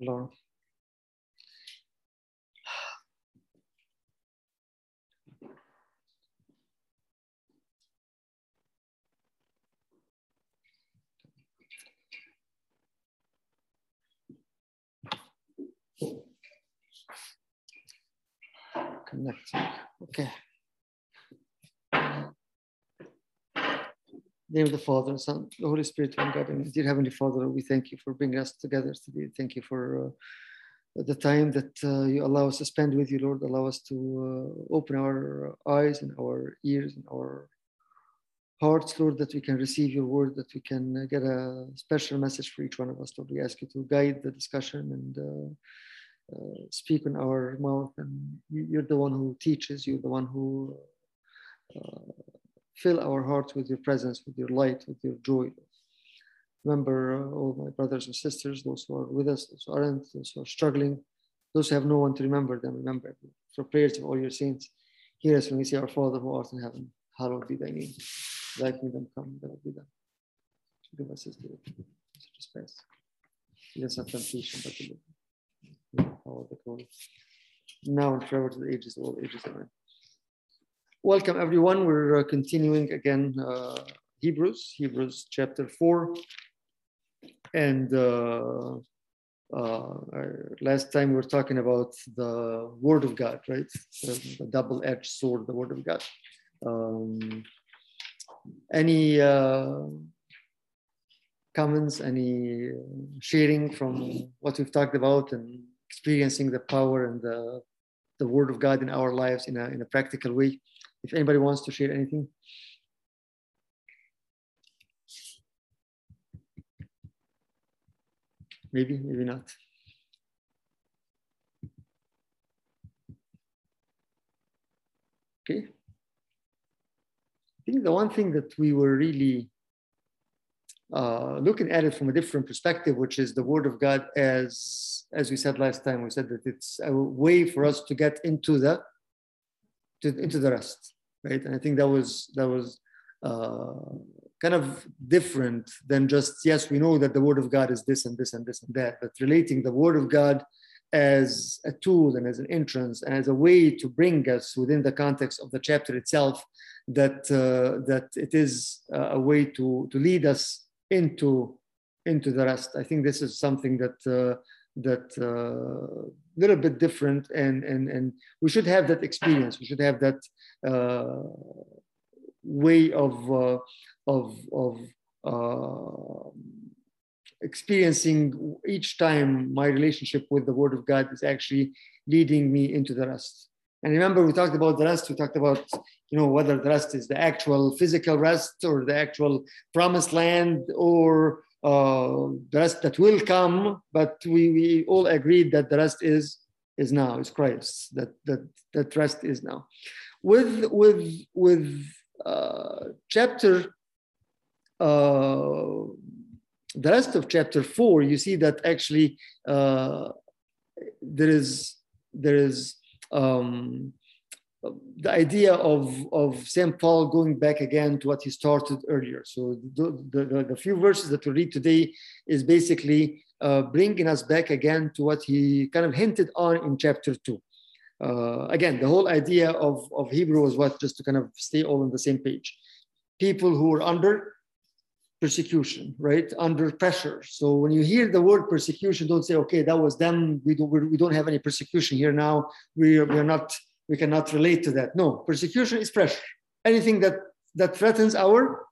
Allah. Connecting. Okay. Name of the Father, and Son, the Holy Spirit, one God. And dear Heavenly Father, we thank you for bringing us together today. Thank you for uh, the time that uh, you allow us to spend with you, Lord. Allow us to uh, open our eyes and our ears and our hearts, Lord, that we can receive your word, that we can get a special message for each one of us, Lord. We ask you to guide the discussion and uh, uh, speak on our mouth. And you're the one who teaches, you're the one who uh, fill our hearts with your presence, with your light, with your joy. Remember uh, all my brothers and sisters, those who are with us, those who aren't, those who are struggling, those who have no one to remember them. Remember for prayers of all your saints. Hear us when we say, Our Father who art in heaven, hallowed be thy name. Thy kingdom come, thy will be done. Give us this day such a space. Lead us not temptation, but deliver. Glory. Now and forever to the ages of all ages. Amen. Welcome, everyone. We're uh, continuing again uh, Hebrews, Hebrews chapter 4. And uh, uh last time we were talking about the Word of God, right? The, the double edged sword, the Word of God. Um, any uh, comments, any sharing from what we've talked about and experiencing the power and the, the Word of God in our lives in a, in a practical way? If anybody wants to share anything. Maybe, maybe not. Okay. I think the one thing that we were really uh, looking at it from a different perspective, which is the Word of God, as as we said last time, we said that it's a way for us to get into the to, into the rest, right? And I think that was that was uh, kind of different than just yes, we know that the Word of God is this and this and this and that, but relating the Word of God as a tool and as an entrance and as a way to bring us within the context of the chapter itself that uh, that it is a way to to lead us into into the rest i think this is something that uh, that uh, little bit different and and and we should have that experience. We should have that uh, way of uh, of of uh, experiencing each time my relationship with the word of god is actually leading me into the rest. And remember we talked about the rest. We talked about you know whether the rest is the actual physical rest or the actual promised land or uh, the rest that will come, but we, we all agreed that the rest is is now, is Christ. That that that rest is now. With with with uh, chapter uh, the rest of chapter four, you see that actually uh, there is there is um, the idea of, of St. Paul going back again to what he started earlier. So the, the, the few verses that we read today is basically uh, bringing us back again to what he kind of hinted on in chapter two. Uh, again, the whole idea of, of Hebrew was what, just to kind of stay all on the same page. People who are under persecution, right? Under pressure. So when you hear the word persecution, don't say, okay, that was them. We don't, we don't have any persecution here now. We are, we are not we cannot relate to that. No, persecution is pressure. Anything that, that threatens our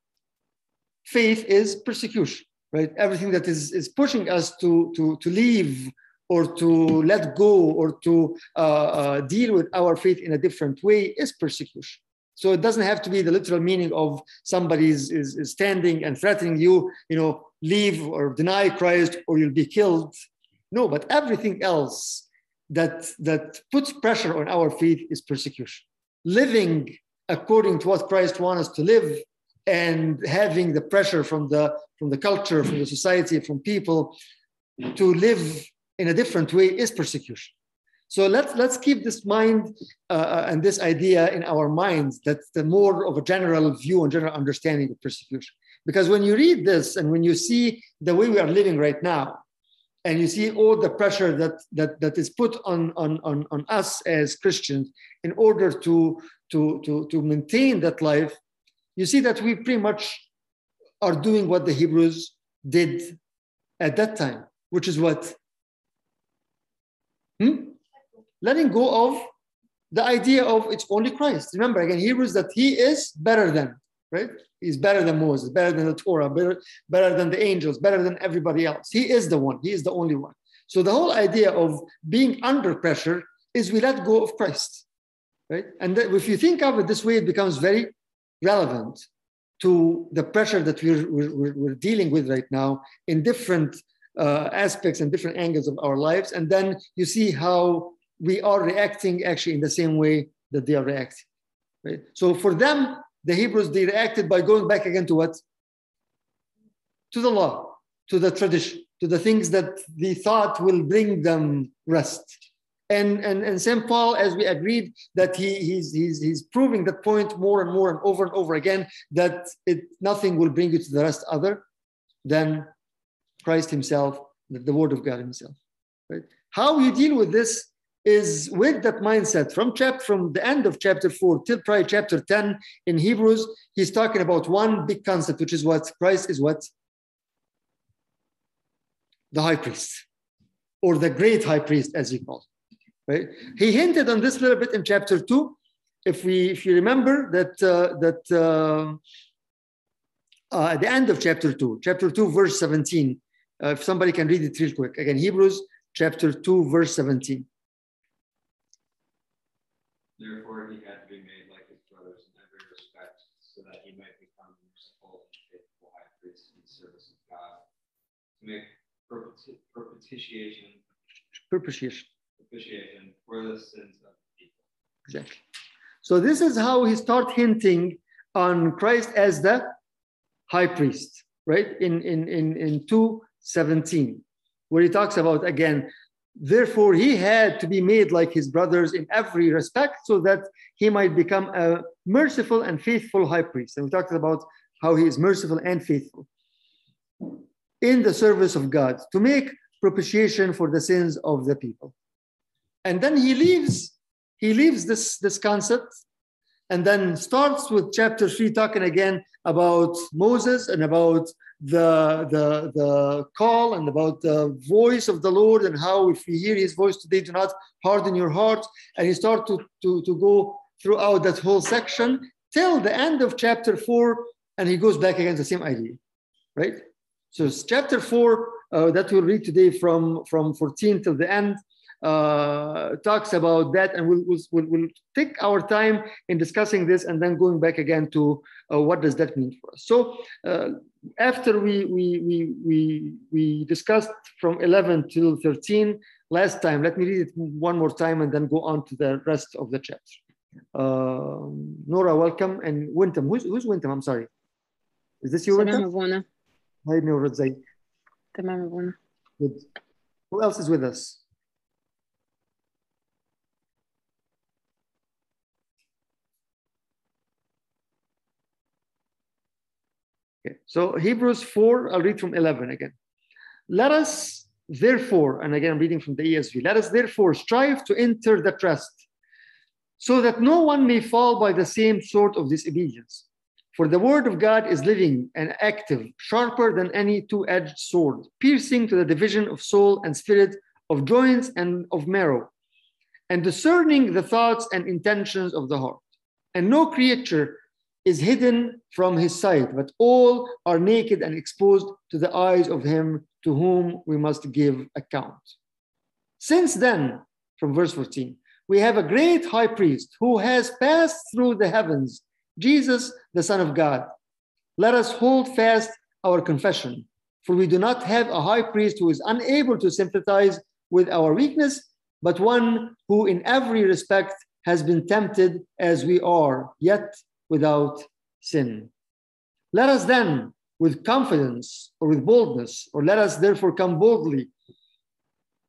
faith is persecution, right? Everything that is, is pushing us to, to, to leave or to let go or to uh, uh, deal with our faith in a different way is persecution. So it doesn't have to be the literal meaning of somebody is, is, is standing and threatening you, you know, leave or deny Christ or you'll be killed. No, but everything else that, that puts pressure on our faith is persecution. Living according to what Christ wants us to live and having the pressure from the, from the culture, from the society, from people to live in a different way is persecution. So let's, let's keep this mind uh, uh and this idea in our minds that's the more of a general view and general understanding of persecution. Because when you read this and when you see the way we are living right now, and you see all the pressure that that that is put on on on, on us as christians in order to to to to maintain that life. You see that we pretty much are doing what the hebrews did at that time which is what? Hmm? letting go of the idea of it's only christ. Remember again hebrews that he is better than right He's better than Moses, better than the Torah, better, better than the angels, better than everybody else. He is the one. He is the only one. So the whole idea of being under pressure is we let go of Christ, right? And if you think of it this way, it becomes very relevant to the pressure that we're, we're, we're dealing with right now in different uh, aspects and different angles of our lives. And then you see how we are reacting actually in the same way that they are reacting. Right? So for them, the Hebrews, they reacted by going back again to what? To the law, to the tradition, to the things that they thought will bring them rest. And, and, and St. Paul, as we agreed, that he, he's, he's, he's proving that point more and more and over and over again, that it, nothing will bring you to the rest other than Christ himself, the word of God himself. Right? How you deal with this is with that mindset from chapter from the end of chapter 4 till probably chapter 10 in hebrews he's talking about one big concept which is what christ is what? The high priest or the great high priest as he called right? He hinted on this a little bit in chapter 2 if we if you remember that uh, that uh, uh, at the end of chapter 2 chapter 2 verse 17 uh, if somebody can read it real quick. Again hebrews chapter 2 verse 17 Therefore, he had to be made like his brothers in every respect, so that he might become a merciful and faithful high priest in the service of God, to make propitiation, propitiation, propitiation for the sins of the people. Exactly. So this is how he start hinting on Christ as the high priest, right? In in in in two seventeen, where he talks about again Therefore, he had to be made like his brothers in every respect so that he might become a merciful and faithful high priest. And we talked about how he is merciful and faithful in the service of God to make propitiation for the sins of the people. And then he leaves, he leaves this, this concept and then starts with chapter three, talking again about Moses and about the, the, the call and about the voice of the Lord and how if you hear his voice today, do not harden your heart. And he starts to, to, to go throughout that whole section till the end of chapter four, and he goes back again the same idea, right? So chapter four uh, that we'll read today from, from 14 till the end uh, talks about that, and we'll, we'll, we'll, take our time in discussing this and then going back again to uh, what does that mean for us. So uh, after we, we, we, we, we discussed from 11 till 13 last time, let me read it one more time and then go on to the rest of the chapter. Uh, Nora, welcome. And Wintam, who's, who's Wintam? I'm sorry. Is this you, Wintam? Hi, Nora. Good. Who else is with us? Okay, so Hebrews 4, I'll read from 11 again. Let us therefore, and again I'm reading from the ESV, let us therefore strive to enter the trust so that no one may fall by the same sort of disobedience. For the word of God is living and active, sharper than any two edged sword, piercing to the division of soul and spirit, of joints and of marrow, and discerning the thoughts and intentions of the heart. And no creature is hidden from his sight, but all are naked and exposed to the eyes of him to whom we must give account. Since then, from verse 14, we have a great high priest who has passed through the heavens, Jesus, the Son of God. Let us hold fast our confession, for we do not have a high priest who is unable to sympathize with our weakness, but one who in every respect has been tempted as we are, yet without sin. Let us then, with confidence or with boldness, or let us therefore come boldly,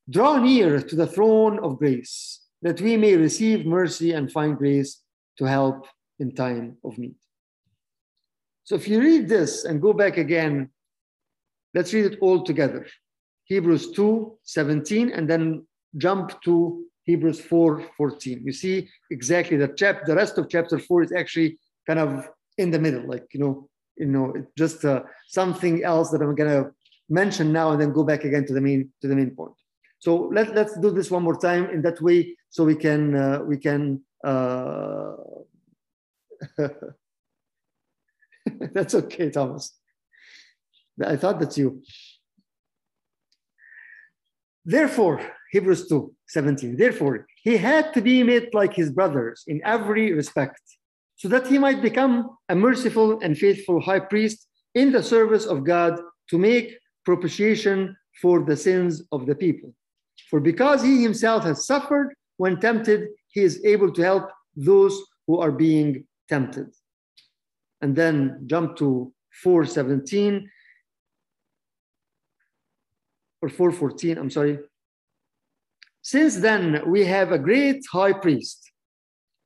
draw near to the throne of grace, that we may receive mercy and find grace to help in time of need. So if you read this and go back again, let's read it all together. Hebrews 2 17, and then jump to Hebrews 4 14. You see exactly the chap the rest of chapter 4 is actually kind of in the middle, like you know, you know, just uh, something else that I'm gonna mention now and then go back again to the main to the main point. So let, let's do this one more time in that way so we can uh, we can uh... that's okay, Thomas. I thought that's you. Therefore, Hebrews 2 17. Therefore, he had to be made like his brothers in every respect, so that he might become a merciful and faithful high priest in the service of God to make propitiation for the sins of the people. For because he himself has suffered when tempted, he is able to help those who are being tempted. And then jump to 417 or 414, I'm sorry. Since then, we have a great high priest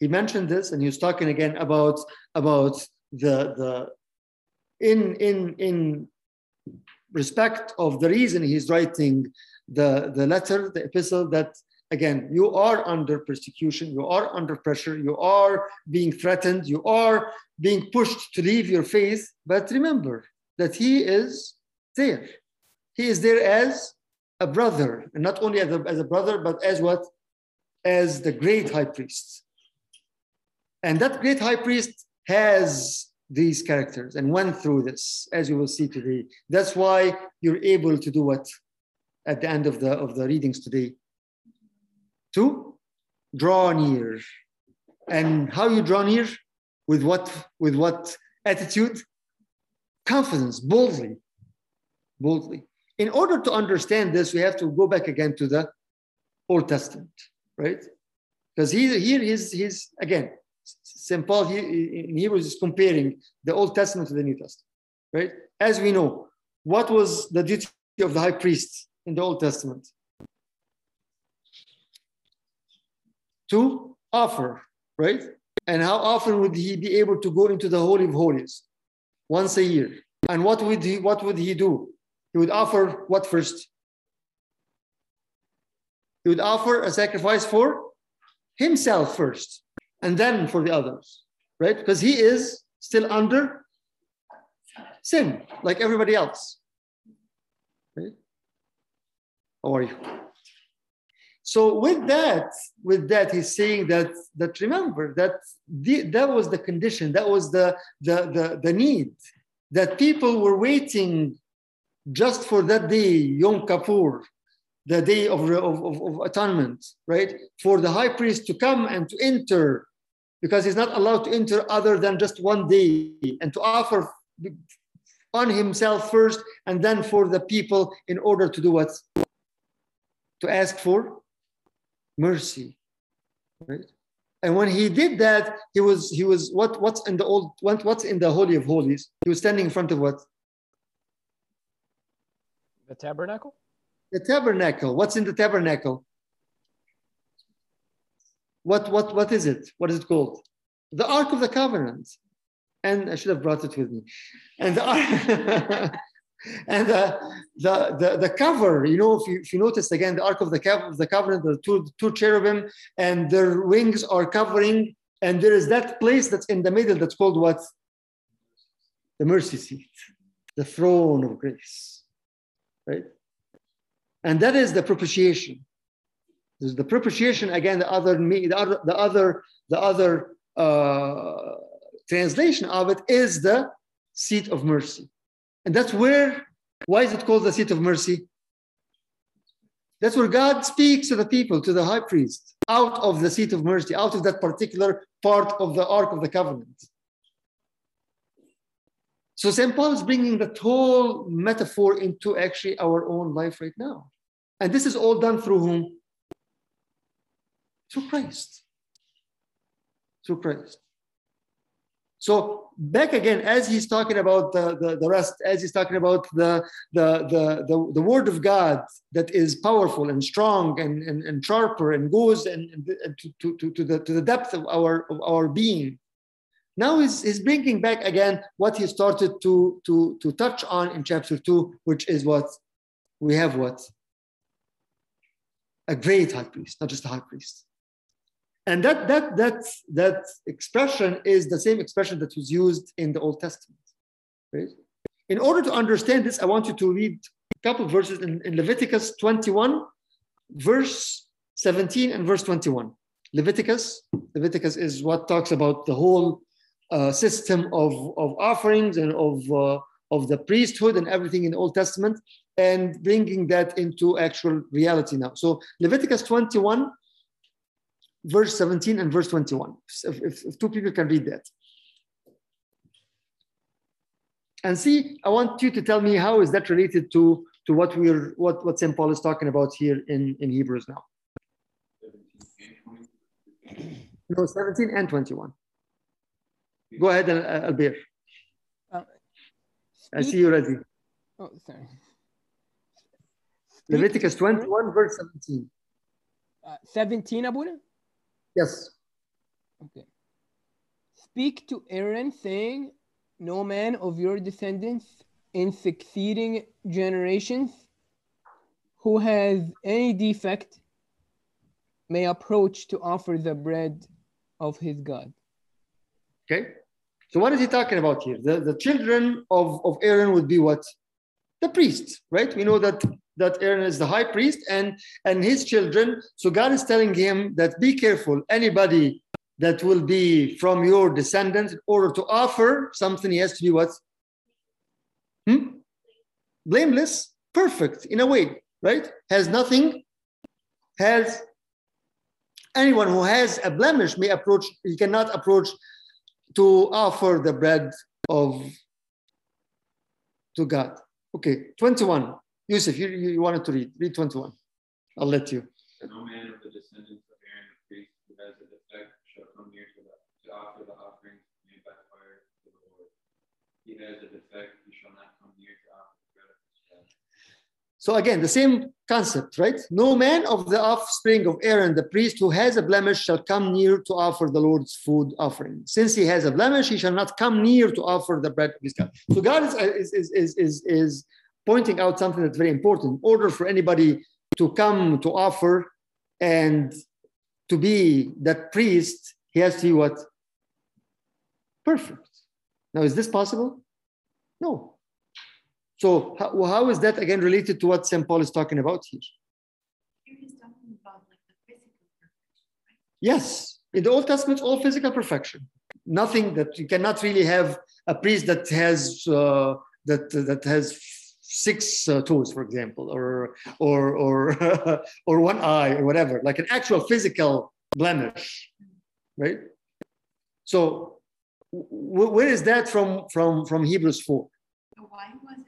He mentioned this, and he was talking again about about the the in in in respect of the reason he's writing the the letter, the epistle that again you are under persecution, you are under pressure, you are being threatened, you are being pushed to leave your faith, but remember that he is there. He is there as a brother, and not only as a, as a brother, but as what? as the great high priest. And that great high priest has these characters and went through this, as you will see today. That's why you're able to do what at the end of the, of the readings today? To draw near. And how you draw near? With what, with what attitude? Confidence, boldly. Boldly. In order to understand this, we have to go back again to the Old Testament right? Because he, here he's, he's, again, St. Paul in Hebrews is comparing the Old Testament to the New Testament, right? As we know, what was the duty of the high priest in the Old Testament? To offer, right? And how often would he be able to go into the Holy of Holies? Once a year. And what would he, what would he do? He would offer what first? He would offer a sacrifice for himself first and then for the others, right? Because he is still under sin, like everybody else. Right? How are you? So with that, with that, he's saying that that remember that the, that was the condition, that was the, the the the need that people were waiting just for that day, Yom Kippur, the day of, of, of, of atonement, right? For the high priest to come and to enter, because he's not allowed to enter other than just one day, and to offer on himself first and then for the people in order to do what? To ask for mercy, right? And when he did that, he was he was what what's in the old what, what's in the holy of holies? He was standing in front of what? The tabernacle the tabernacle. What's in the tabernacle? What, what, what is it? What is it called? The Ark of the Covenant. And I should have brought it with me. And the, and the, the, the, the, cover, you know, if you, if you notice again, the Ark of the, the Covenant, the two, two cherubim, and their wings are covering, and there is that place that's in the middle that's called what? The mercy seat, the throne of grace, right? and that is the propitiation. There's the propitiation again. The other, the other, the other, the other uh, translation of it is the seat of mercy, and that's where. Why is it called the seat of mercy? That's where God speaks to the people, to the high priest, out of the seat of mercy, out of that particular part of the Ark of the Covenant. So St. Paul is bringing that whole metaphor into actually our own life right now. And this is all done through whom? Through Christ. Through Christ. So back again, as he's talking about the, the, the rest, as he's talking about the, the, the, the, the word of God that is powerful and strong and, and, and sharper and goes and, and to, to, to, the, to the depth of our, of our being. Now he's, he's bringing back again what he started to, to, to touch on in chapter two, which is what we have what? A great high priest, not just a high priest. And that, that, that, that expression is the same expression that was used in the Old Testament. Right? In order to understand this, I want you to read a couple verses in, in Leviticus 21, verse 17 and verse 21. Leviticus, Leviticus is what talks about the whole uh, system of, of offerings and of, uh, of the priesthood and everything in the Old Testament and bringing that into actual reality now. So Leviticus 21, verse 17 and verse 21. If, if, if two people can read that. And see, I want you to tell me how is that related to, to what we're what, what St. Paul is talking about here in, in Hebrews now. No, 17 and 21. Go ahead, Albert. Uh, I see you ready. Oh, sorry. Leviticus 21, verse 17. Uh, 17, Abuna? Yes. Okay. Speak to Aaron, saying, No man of your descendants in succeeding generations who has any defect may approach to offer the bread of his God. Okay. So what is he talking about here? The, the children of, of Aaron would be what? The priests, right? We know that that Aaron is the high priest and and his children. So God is telling him that be careful. Anybody that will be from your descendants, in order to offer something, he has to be what? Hmm? Blameless, perfect in a way, right? Has nothing, has anyone who has a blemish may approach, he cannot approach to offer the bread of to God. Okay, 21. Yusuf, you, you wanted to read. Read 21. I'll let you. No man of the descendants of Aaron the priest who has a defect shall come near to, the, to offer the offerings made by fire to the Lord. He has a defect, he shall not come near to offer the bread of his God. So again, the same concept, right? No man of the offspring of Aaron the priest who has a blemish shall come near to offer the Lord's food offering. Since he has a blemish, he shall not come near to offer the bread of his God. So God is, is, is, is, is pointing out something that's very important. In order for anybody to come to offer and to be that priest, he has to be what? Perfect. Now, is this possible? No. So, how, how is that again related to what St. Paul is talking about here? He's talking about like the physical perfection, right? Yes. In the Old Testament, all physical perfection. Nothing that you cannot really have a priest that has uh, that that has six uh, toes, for example, or or or or one eye, or whatever, like an actual physical blemish, right? So, where is that from from from Hebrews four? Why possible?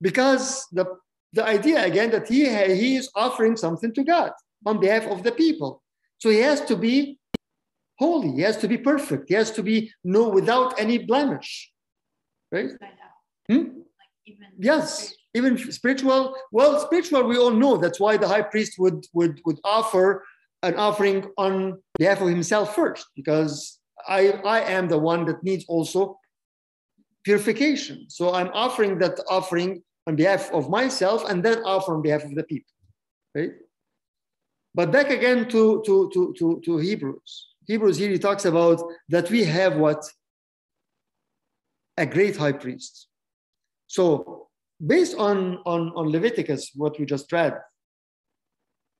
Because the the idea again that he he is offering something to God on behalf of the people, so he has to be holy, he has to be perfect, he has to be no without any blemish, right? Hmm? even yes. even spiritual well spiritual we all know. That's why the high priest would would would offer an offering on behalf of himself first. Because i i am the one that needs also purification. So i'm offering that offering on behalf of myself and then offer on behalf of the people right? But back again to to to to, to hebrews. Hebrews here he talks about that we have what? A great high priest. So based on, on, on Leviticus, what we just read,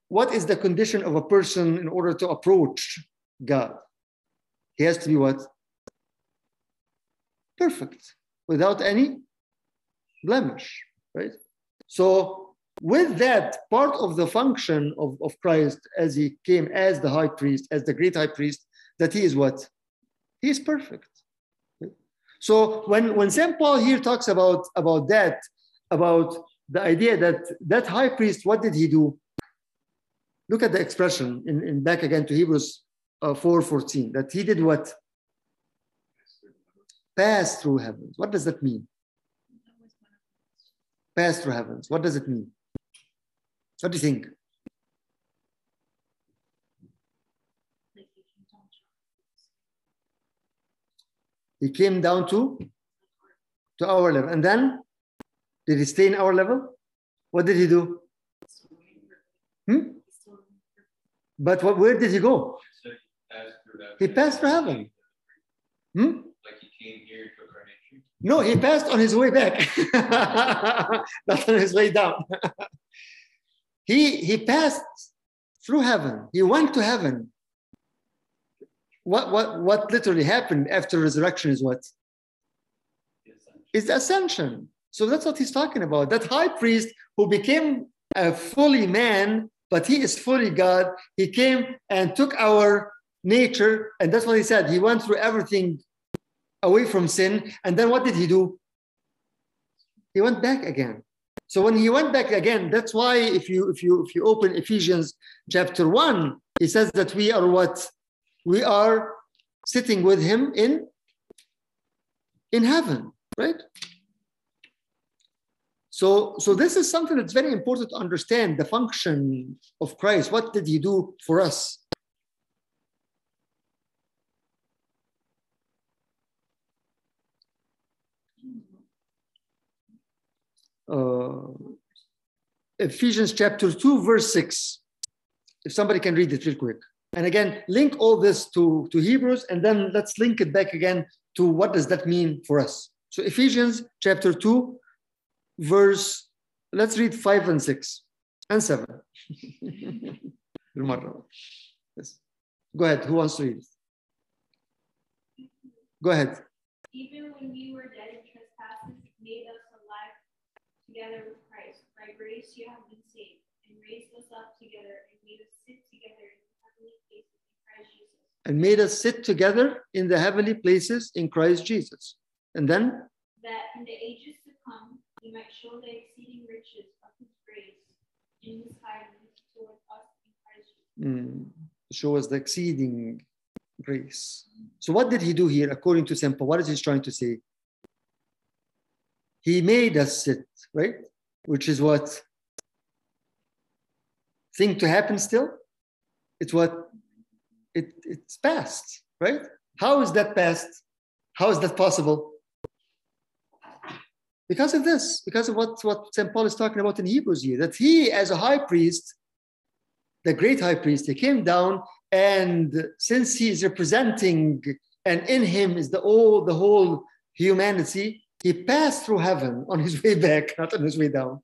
what is the condition of a person in order to approach God? He has to be what? Perfect, without any blemish, right? So with that, part of the function of, of Christ as he came as the high priest, as the great high priest, that he is what? He is perfect. So when, when St. Paul here talks about, about that, about the idea that that high priest, what did he do? look at the expression in, in back again to Hebrews uh, 4:14 that he did what? Pass through heavens. What does that mean? That was one of the Pass through heavens. What does it mean? What do you think? like you can don't He came down to to our level, and then did he stay in our level? What did he do? Hmm? But what, where did he go? So he passed through. He passed through heaven. Hmm? Like he came here and took our nature. No, he passed on his way back, not on his way down. he he passed through heaven. He went to heaven. What what what literally happened after resurrection is what? Is ascension. So that's what he's talking about. That high priest who became a fully man, but he is fully God. He came and took our nature, and that's what he said. He went through everything away from sin. And then what did he do? He went back again. So when he went back again, that's why if you if you if you open Ephesians chapter one, he says that we are what? We are sitting with him in in heaven, right? So, so this is something that's very important to understand the function of Christ. What did he do for us? Uh, Ephesians chapter 2, verse 6. If somebody can read it real quick. And again, link all this to, to Hebrews, and then let's link it back again to what does that mean for us. So Ephesians chapter 2, verse, let's read 5 and 6 and 7. yes. Go ahead. Who wants to read it? Go ahead. Even when we were dead in trespasses, made us together with Christ. By grace you have been saved, and raised us up together, and made us sit together in the heavenly places in Christ Jesus. And made us sit together in the heavenly places in Christ Jesus. And then That in the ages to come he might show the exceeding riches of his grace in his kindness toward us in Christ Jesus. mm, show us the exceeding grace. So, what did he do here, according to St. Paul? What is he trying to say? He made us sit, right? Which is what thing to happen still. It's what it, it's past, right? How is that past? How is that possible? Because of this, because of what, what St. Paul is talking about in Hebrews here, that he, as a high priest, the great high priest, he came down, and since he is representing, and in him is the all the whole humanity, he passed through heaven on his way back, not on his way down.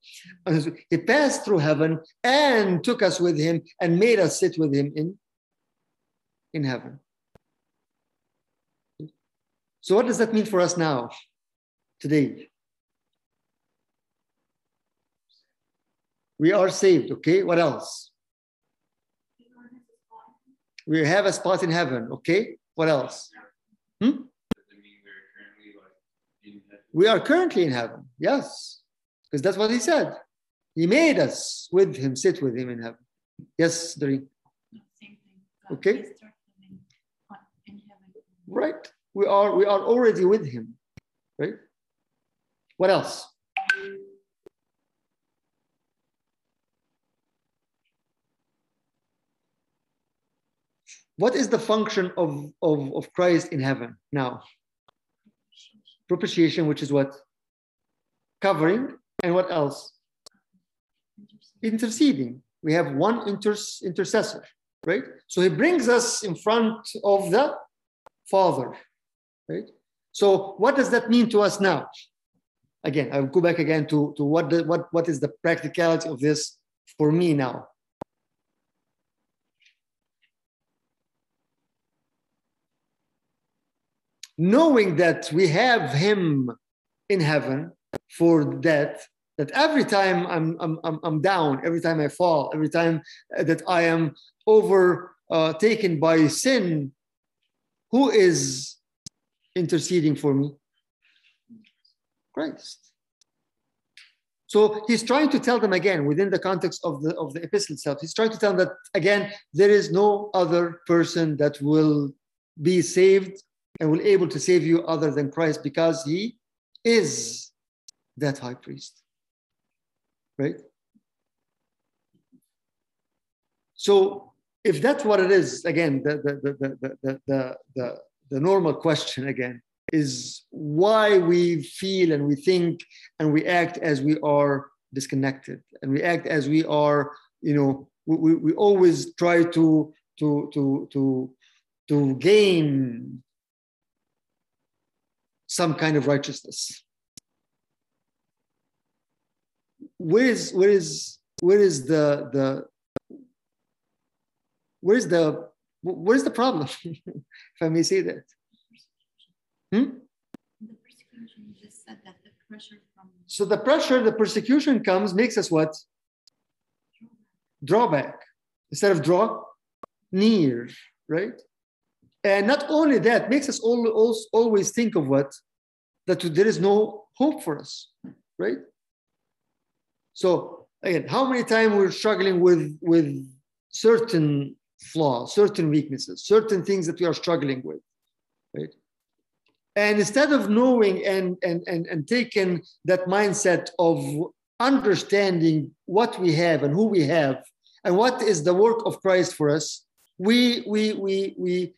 His, he passed through heaven and took us with him and made us sit with him in, in heaven. So, what does that mean for us now, today? We are saved, okay? What else? We have a spot in heaven, okay? What else? Does it mean we're currently like in heaven? We are currently in heaven, yes, because that's what he said. He made us with him, sit with him in heaven. Yes, Doreen. Same thing. Okay. Right. We are we are already with him. Right? What else? What is the function of, of, of Christ in heaven now? Propitiation, which is what? Covering. And what else? Interceding. We have one inter- intercessor, right? So he brings us in front of the Father, right? So what does that mean to us now? Again, I'll go back again to, to what, the, what, what is the practicality of this for me now? Knowing that we have him in heaven for that, that every time I'm, I'm, I'm, down, every time I fall, every time that I am overtaken uh, by sin, who is interceding for me? Christ. So he's trying to tell them again within the context of the of the epistle itself. He's trying to tell them that again there is no other person that will be saved and will able to save you other than Christ because he is that high priest. Right? So if that's what it is, again, the the the the the the, the, normal question again is why we feel and we think and we act as we are disconnected and we act as we are you know we, we always try to to to to to gain some kind of righteousness where is where is where is the the where is the where is the problem if i may say that Hmm? The persecution you just said that the pressure from So the pressure, the persecution comes, makes us what? Drawback. Instead of draw, near, right? And not only that, makes us all, all, always think of what? That there is no hope for us, right? So again, how many times we're struggling with, with certain flaws, certain weaknesses, certain things that we are struggling with, right? And instead of knowing and, and, and, and taking that mindset of understanding what we have and who we have and what is the work of Christ for us, we, we, we, we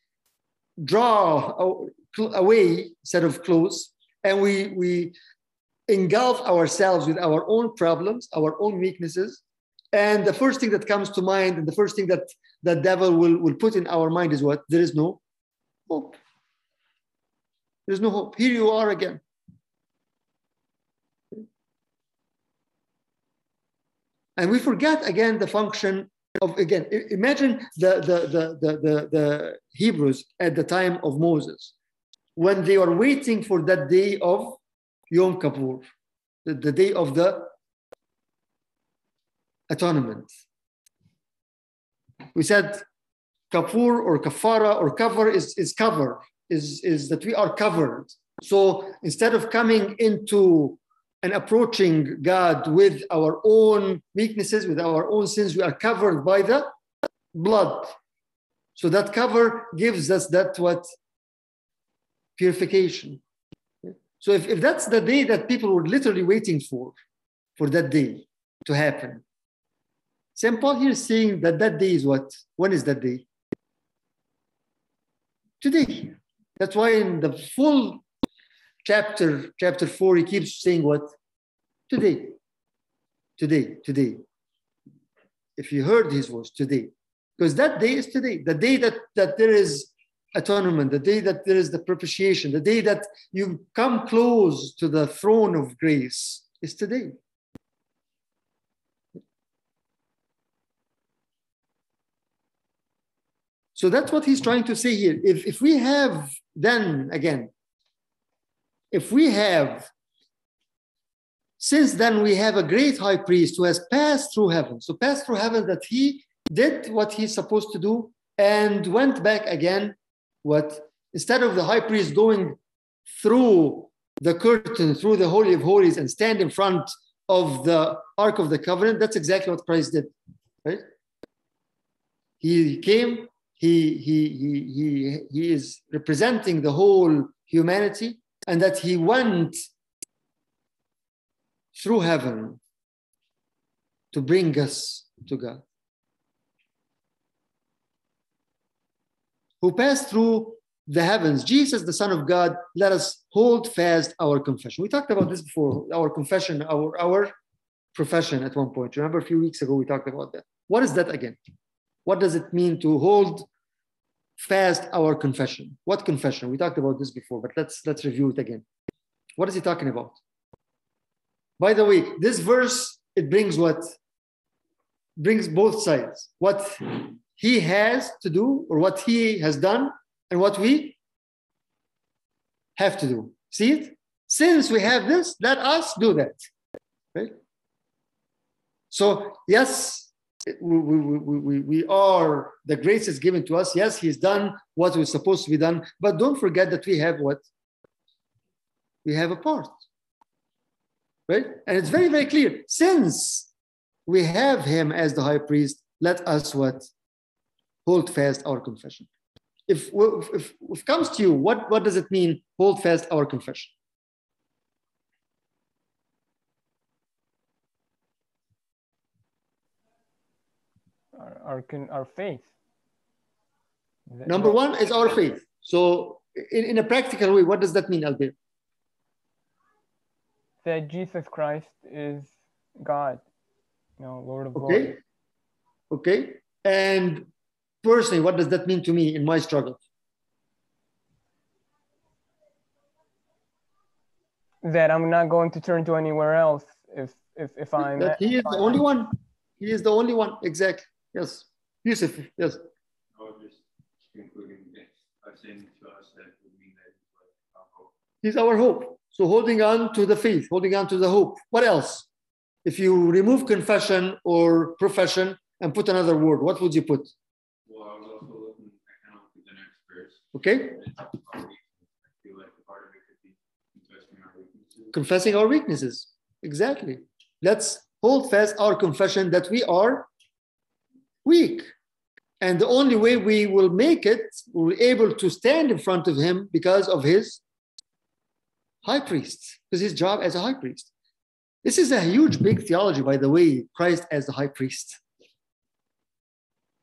draw away instead of close and we, we engulf ourselves with our own problems, our own weaknesses. And the first thing that comes to mind and the first thing that the devil will, will put in our mind is what? There is no hope. There's no hope. Here you are again. And we forget again the function of again. Imagine the the the the, the, the Hebrews at the time of Moses, when they were waiting for that day of Yom Kippur, the, the day of the atonement. We said Kapur or kafara or cover is, is cover is, is that we are covered. So instead of coming into and approaching God with our own weaknesses, with our own sins, we are covered by the blood. So that cover gives us that what? Purification. So if, if that's the day that people were literally waiting for, for that day to happen, St. Paul here is saying that that day is what? When is that day? Today. That's why in the full chapter, chapter four, he keeps saying what? Today. Today, today. If you heard his voice, today. Because that day is today. The day that, that there is atonement, the day that there is the propitiation, the day that you come close to the throne of grace is today. So that's what he's trying to say here. If, if we have, then again, if we have, since then we have a great high priest who has passed through heaven. So passed through heaven that he did what he's supposed to do and went back again. What instead of the high priest going through the curtain, through the Holy of Holies, and stand in front of the Ark of the Covenant, that's exactly what Christ did. Right? He came, he, he, he, he, he is representing the whole humanity and that he went through heaven to bring us to God. Who passed through the heavens, Jesus, the Son of God, let us hold fast our confession. We talked about this before, our confession, our, our profession at one point. Remember a few weeks ago, we talked about that. What is that again? What does it mean to hold fast our confession? What confession? We talked about this before, but let's let's review it again. What is he talking about? By the way, this verse it brings what? Brings both sides. What he has to do or what he has done and what we have to do. See it? Since we have this, let us do that. Right? So, yes, we, we, we, we are, the grace is given to us. Yes, he's done what was supposed to be done, but don't forget that we have what? We have a part. right? And it's very, very clear. Since we have him as the high priest, let us what? Hold fast our confession. If, if, if, comes to you, what, what does it mean, hold fast our confession? Our, our, our faith. Number one is our faith. So, in, in a practical way, what does that mean, Albert? That Jesus Christ is God, you know, Lord of Okay. Lords. Okay. And personally, what does that mean to me in my struggle? That I'm not going to turn to anywhere else if if if I'm That he is the only one. He is the only one. Exactly. Yes. Yusuf. Yes. I was just concluding by saying to us that would mean that like our hope. He's our hope. So holding on to the faith, holding on to the hope. What else? If you remove confession or profession and put another word, what would you put? Well, I was also looking, I kind of looked at the next verse. Okay. and it's about our weakness. I feel like the part of it could be confessing our weaknesses. Confessing our weaknesses. Exactly. Let's hold fast our confession that we are weak. And the only way we will make it, we're able to stand in front of him because of his high priest, because his job as a high priest. This is a huge, big theology, by the way, Christ as the high priest.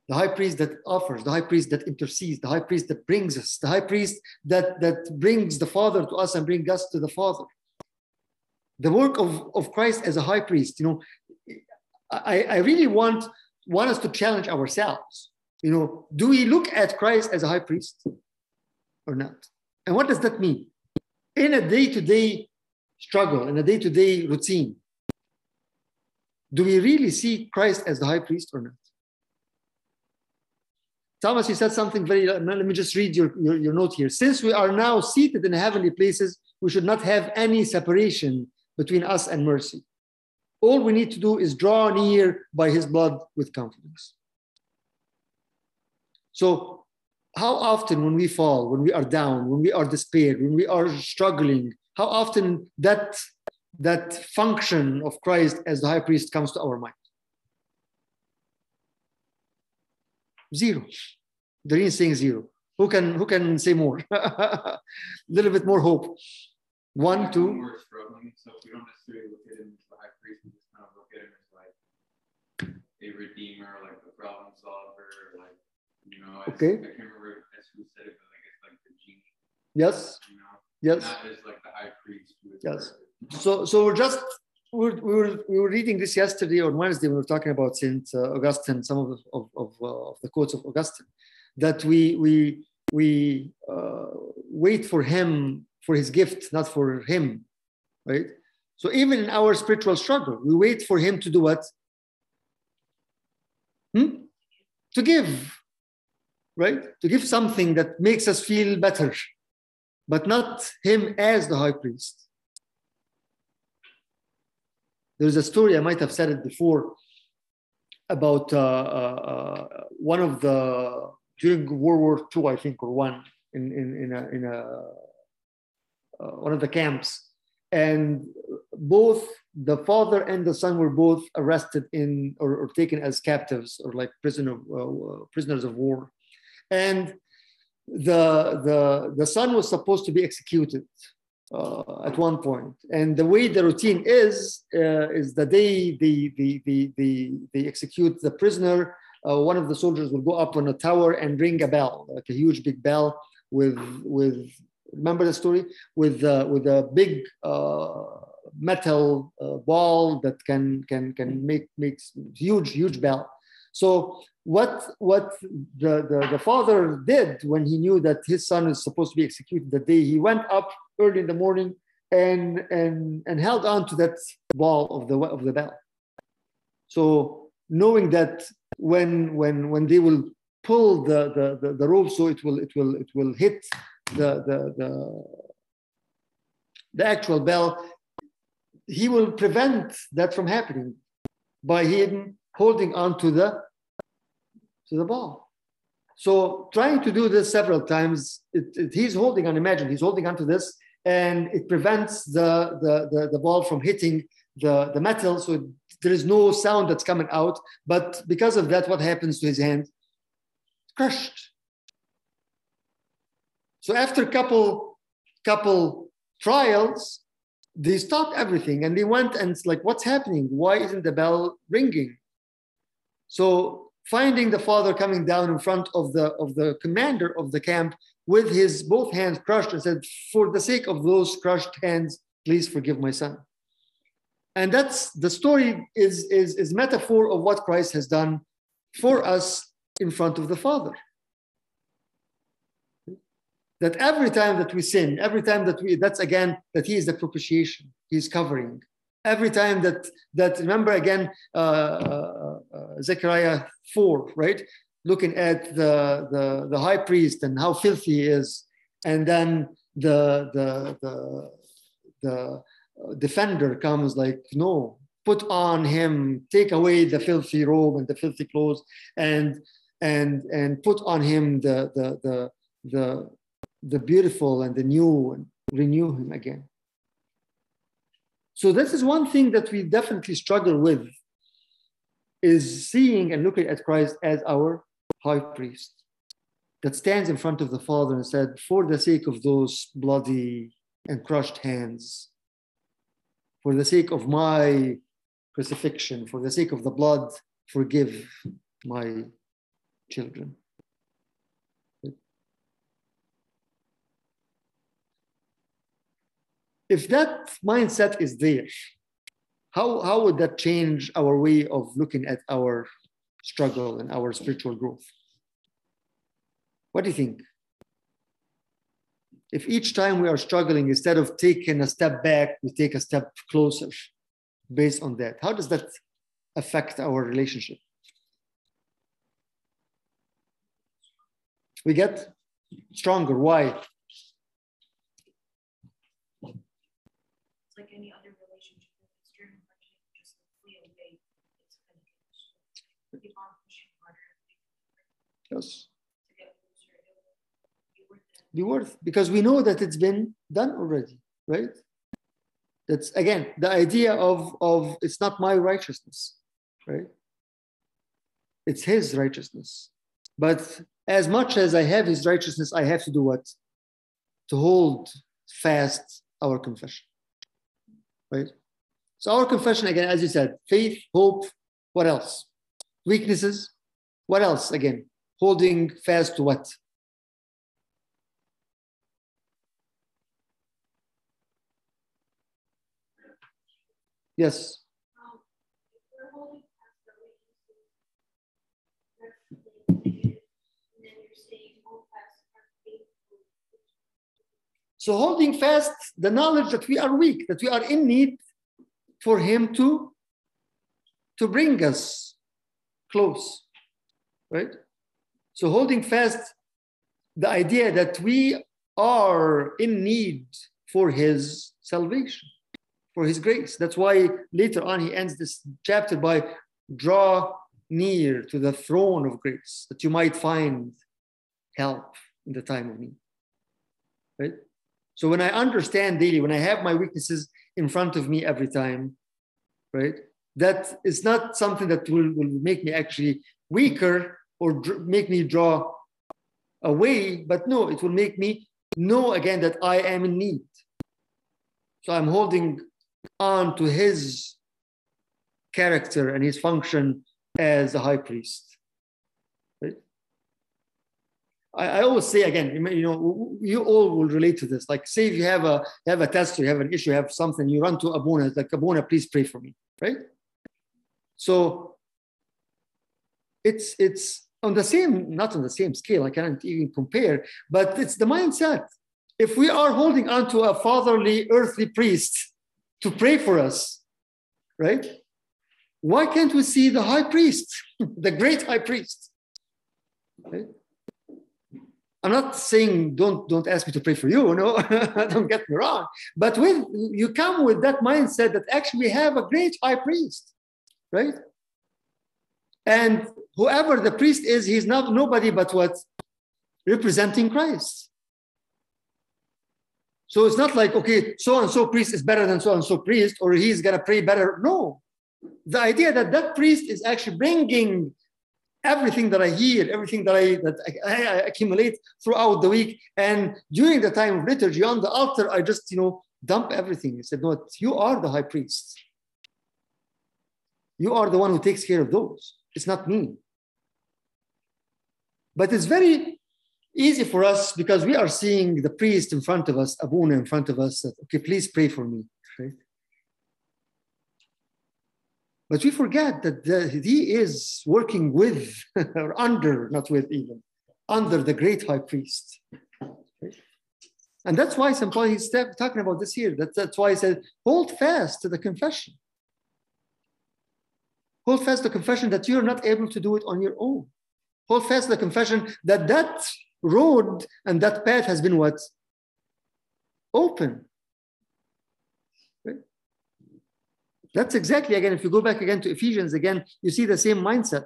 The high priest that offers, the high priest that intercedes, the high priest that brings us, the high priest that, that brings the Father to us and brings us to the Father. The work of, of Christ as a high priest, you know, I, I really want, want us to challenge ourselves. You know, do we look at Christ as a high priest or not? And what does that mean? In a day to day struggle, in a day to day routine, do we really see Christ as the high priest or not? Thomas, you said something very, let me just read your, your, your note here. Since we are now seated in heavenly places, we should not have any separation between us and mercy. All we need to do is draw near by his blood with confidence. So, how often when we fall, when we are down, when we are despaired, when we are struggling, how often that, that function of Christ as the high priest comes to our mind? Zero. Doreen is saying zero. Who can who can say more? A little bit more hope. One, two. So we don't necessarily look at him as the high priest, just kind of look at him as like a redeemer, like a problem solver, like, you know, Okay. I can't remember as who said it, but like it's like the genie, Yes, you know? yes. Not as like the high priest Yes. perfect. So so we're just we're, we were we were reading this yesterday on Wednesday. We were talking about Saint uh, Augustine, some of the, of of, uh, of the quotes of Augustine, that we we we uh, wait for him for his gift, not for him, right? So even in our spiritual struggle, we wait for him to do what? Hmm? To give, right? To give something that makes us feel better, but not him as the high priest. There's a story, I might have said it before, about uh, uh, one of the, during World War II, I think, or one, in, in, in, a, in a, uh, one of the camps. And both the father and the son were both arrested in or, or taken as captives or like prisoner, uh, prisoners of war. And the, the, the son was supposed to be executed uh, at one point. And the way the routine is, uh, is the day the the the the they execute the prisoner, uh, one of the soldiers will go up on a tower and ring a bell, like a huge big bell with, with remember the story? With, uh, with a big uh, metal uh, ball that can, can, can make makes huge, huge bell. So what what the, the, the father did when he knew that his son is supposed to be executed that day, he went up early in the morning and and and held on to that ball of the of the bell. So knowing that when when when they will pull the the, the, the rope, so it will it will it will hit the the the, the actual bell, he will prevent that from happening by him holding on to the to the ball. So trying to do this several times, it, it, he's holding on. Imagine he's holding on to this, and it prevents the, the, the, the ball from hitting the, the metal. So there is no sound that's coming out. But because of that, what happens to his hand? Crushed. So after a couple, couple trials, they stopped everything and they went and it's like, what's happening? Why isn't the bell ringing? So finding the father coming down in front of the of the commander of the camp with his both hands crushed and said, For the sake of those crushed hands, please forgive my son. And that's the story is, is, is metaphor of what Christ has done for us in front of the Father. That every time that we sin, every time that we, that's again, that He is the propitiation, He is covering. Every time that, that remember again, uh, uh, uh, Zechariah 4, right? looking at the, the, the high priest and how filthy he is, and then the, the, the, the defender comes like, no, put on him, take away the filthy robe and the filthy clothes, and and and put on him the the the the, the beautiful and the new and renew him again. So this is one thing that we definitely struggle with is seeing and looking at Christ as our high priest that stands in front of the Father and said, For the sake of those bloody and crushed hands, for the sake of my crucifixion, for the sake of the blood, forgive my children. If that mindset is there, how, how would that change our way of looking at our struggle and our spiritual growth. What do you think? If each time we are struggling, instead of taking a step back, we take a step closer based on that, how does that affect our relationship? We get stronger. Why? It's like any other relationship. If it's driven by change, just flee away. It's gonna get keep on pushing harder Yes. be worth because we know that it's been done already right? That's again the idea of of it's not my righteousness right? It's his righteousness. But as much as i have his righteousness i have to do what? To hold fast our confession right? So our confession again as you said faith hope what else? Weaknesses? What else again holding fast to what Yes. So holding fast the knowledge that we are weak, that we are in need for him to, to bring us close. Right? So holding fast the idea that we are in need for his salvation, for his grace. That's why later on he ends this chapter by draw near to the throne of grace that you might find help in the time of need. Right? So when I understand daily, when I have my weaknesses in front of me every time, right? That is not something that will, will make me actually weaker or make me draw away, but no, it will make me know again that I am in need. So I'm holding on to his character and his function as a high priest. Right? I, I always say again, you know, you all will relate to this. Like, say if you have a you have a test, you have an issue, you have something, you run to Abuna, it's like Abuna, please pray for me, right? So it's it's on the same, not on the same scale. I can't even compare, but it's the mindset. If we are holding on to a fatherly earthly priest to pray for us, right? Why can't we see the high priest, the great high priest? Right? I'm not saying don't don't ask me to pray for you. No, don't get me wrong. But when you come with that mindset that actually we have a great high priest, right? And whoever the priest is, he's not nobody but what representing Christ. So it's not like, okay, so and so priest is better than so and so priest, or he's going to pray better. No. The idea that that priest is actually bringing everything that I hear, everything that I that I, I accumulate throughout the week, and during the time of liturgy on the altar, I just you know dump everything. He said, "No, you are the high priest. You are the one who takes care of those. It's not me." But it's very easy for us because we are seeing the priest in front of us, Abuna in front of us. That, okay, please pray for me. Right? But we forget that the, he is working with, or under, not with even, under the great high priest. And that's why St. Paul he's talking about this here. That, that's why he said, hold fast to the confession. Hold fast the confession that you're not able to do it on your own. Hold fast the confession that that road and that path has been what? Open. Right? That's exactly, again, if you go back again to Ephesians, again, you see the same mindset.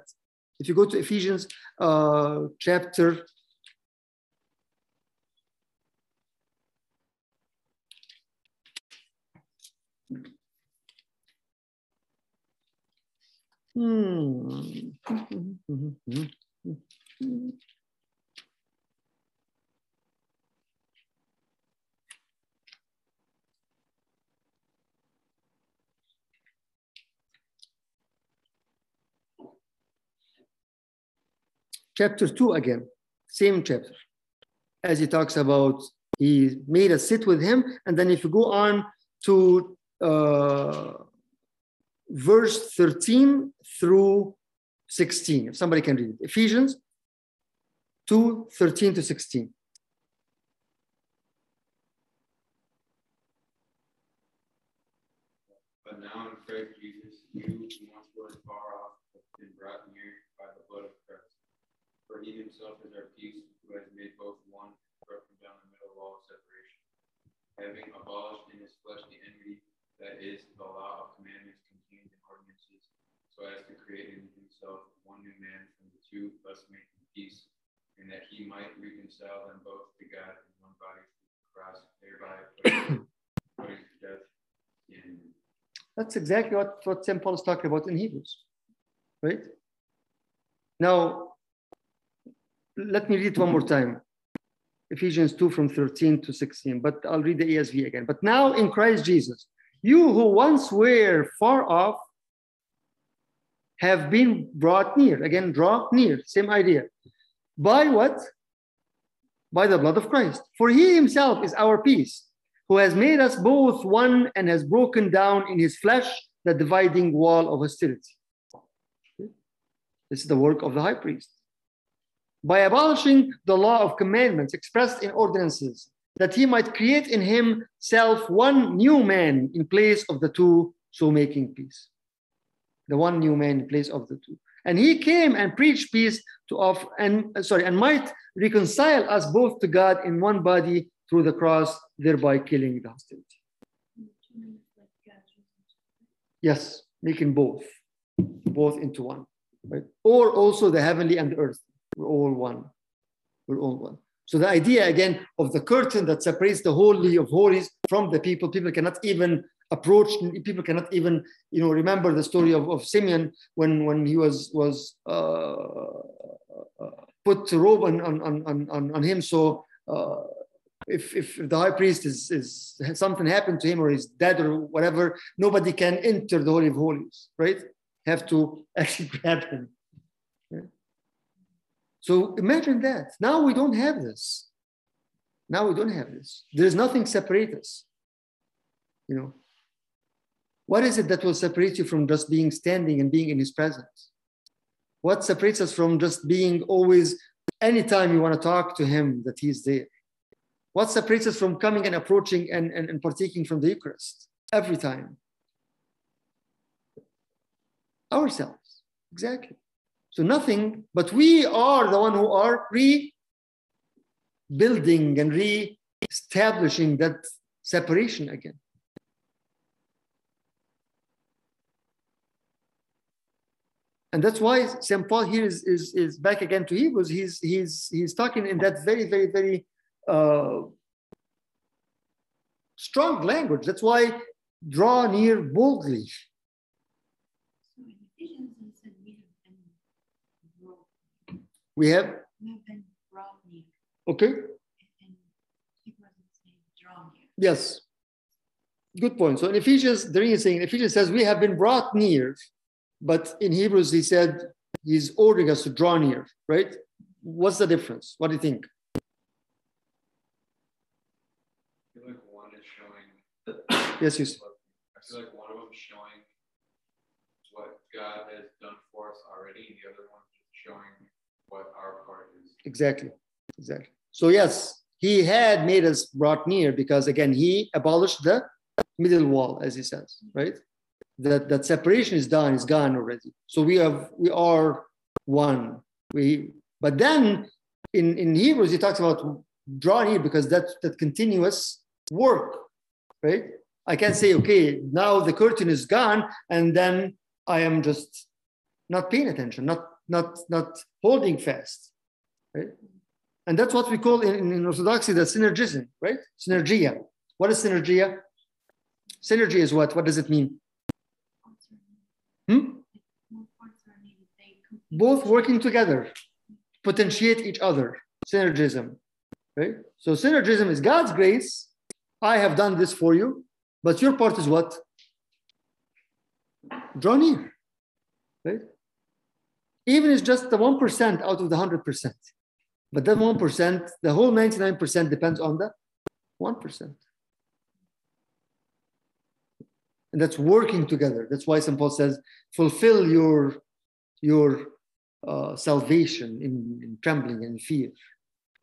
If you go to Ephesians uh, chapter Chapter 2 again, same chapter, as he talks about he made us sit with him. And then if you go on to uh, verse 13 through 16, if somebody can read it. Ephesians 2 13 to 16. But now in Christ Jesus, you who once far off have been brought near by the blood of Christ. For he himself is our peace, who has made both one, broken down the middle wall of separation, having abolished in his flesh the enmity, that is, the law of commandments contained in ordinances, so as to create in himself one new man from the two, thus making peace, and that he might reconcile them both to God in one body through the cross, thereby putting, to death enemy. That's exactly what, what St. Paul is talking about in Hebrews, right? Now, let me read one more time. Ephesians 2 from 13 to 16, but I'll read the ESV again. But now in Christ Jesus, you who once were far off have been brought near. Again, draw near, same idea. By what? By the blood of Christ. For he himself is our peace, who has made us both one and has broken down in his flesh the dividing wall of hostility. This is the work of the high priest. By abolishing the law of commandments expressed in ordinances, that he might create in himself one new man in place of the two, so making peace. The one new man in place of the two. And he came and preached peace to off and uh, sorry, and might reconcile us both to God in one body through the cross, thereby killing the hostility. Yes, making both, both into one, right? Or also the heavenly and the earth. We're all one. We're all one. So the idea again of the curtain that separates the holy of holies from the people, people cannot even approach. People cannot even, you know, remember the story of, of Simeon when when he was was uh, uh, put robe on on on on, on him. So uh, if if the high priest is is something happened to him or he's dead or whatever, nobody can enter the holy of holies, right? Have to actually grab him. So imagine that. Now we don't have this. Now we don't have this. There's nothing separate us. You know, what is it that will separate you from just being standing and being in his presence? What separates us from just being always, anytime you want to talk to him, that he's there? What separates us from coming and approaching and, and, and partaking from the Eucharist every time? Ourselves, exactly. So nothing, but we are the one who are rebuilding and re-establishing that separation again. And that's why St. Paul here is, is, is back again to Hebrews. He's, he's, he's talking in that very, very, very uh, strong language. That's why draw near boldly. So in Ephesians, it said we have been brought, We have, been brought near. okay, And Hebrews is saying draw near. yes. Good point. So in Ephesians, the is saying, Ephesians says, we have been brought near, but in Hebrews, he said, he's ordering us to draw near, right? What's the difference? What do you think? I feel like one is showing. Yes, yes. I feel like one of them is showing what God has done for us already, and the other one is showing what our part is. Exactly. Exactly. So yes, he had made us brought near because again, he abolished the middle wall, as he says, right? That that separation is done, is gone already. So we have we are one. We but then in, in Hebrews he talks about draw near because that's that continuous work, right? I can't say, okay, now the curtain is gone, and then I am just not paying attention, not not not holding fast. Right? And that's what we call in, in Orthodoxy the synergism, right? Synergia. What is synergia? Synergy is what? What does it mean? Hmm? Both working together, potentiate each other. Synergism, right? So synergism is God's grace. I have done this for you, but your part is what? Draw near, right? Even it's just the 1% out of the 100%. But that 1%, the whole 99% depends on the 1%. And that's working together. That's why St. Paul says, fulfill your, your uh, salvation in, in trembling and fear.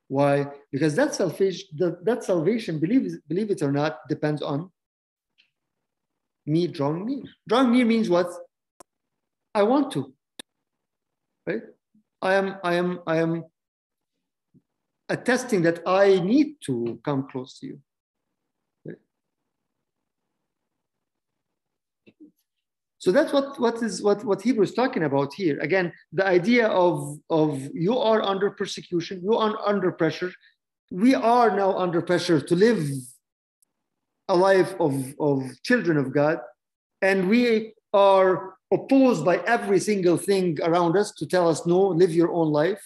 Why? Because that salvation, that, that salvation, believe, believe it or not, depends on me drawing near. Drawing near means what? I want to. Right? I am, I am, I am attesting that I need to come close to you. Right? So that's what, what is what, what Hebrew is talking about here. Again, the idea of, of you are under persecution, you are under pressure. We are now under pressure to live a life of, of children of God, and we are opposed by every single thing around us to tell us, no, live your own life.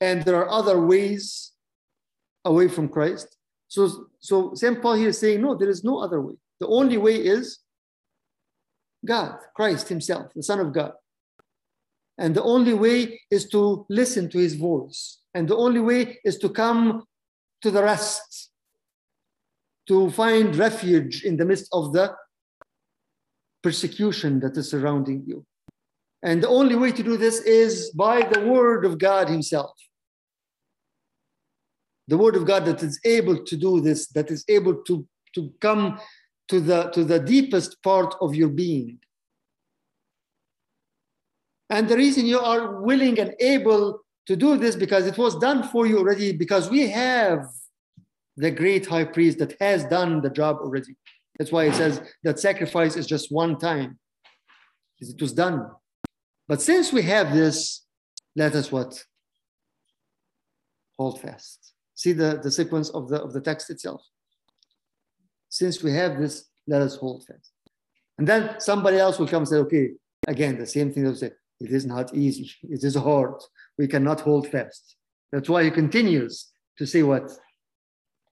And there are other ways away from Christ. So, so St. Paul here is saying, no, there is no other way. The only way is God, Christ Himself, the Son of God. And the only way is to listen to His voice. And the only way is to come to the rest, to find refuge in the midst of the persecution that is surrounding you. And the only way to do this is by the Word of God Himself. The Word of God that is able to do this, that is able to, to come to the, to the deepest part of your being. And the reason you are willing and able to do this because it was done for you already, because we have the great high priest that has done the job already. That's why it says that sacrifice is just one time. It was done. But since we have this, let us what? Hold fast. See the, the sequence of the, of the text itself. Since we have this, let us hold fast. And then somebody else will come and say, okay, again, the same thing they'll say, it is not easy. It is hard. We cannot hold fast. That's why he continues to say what?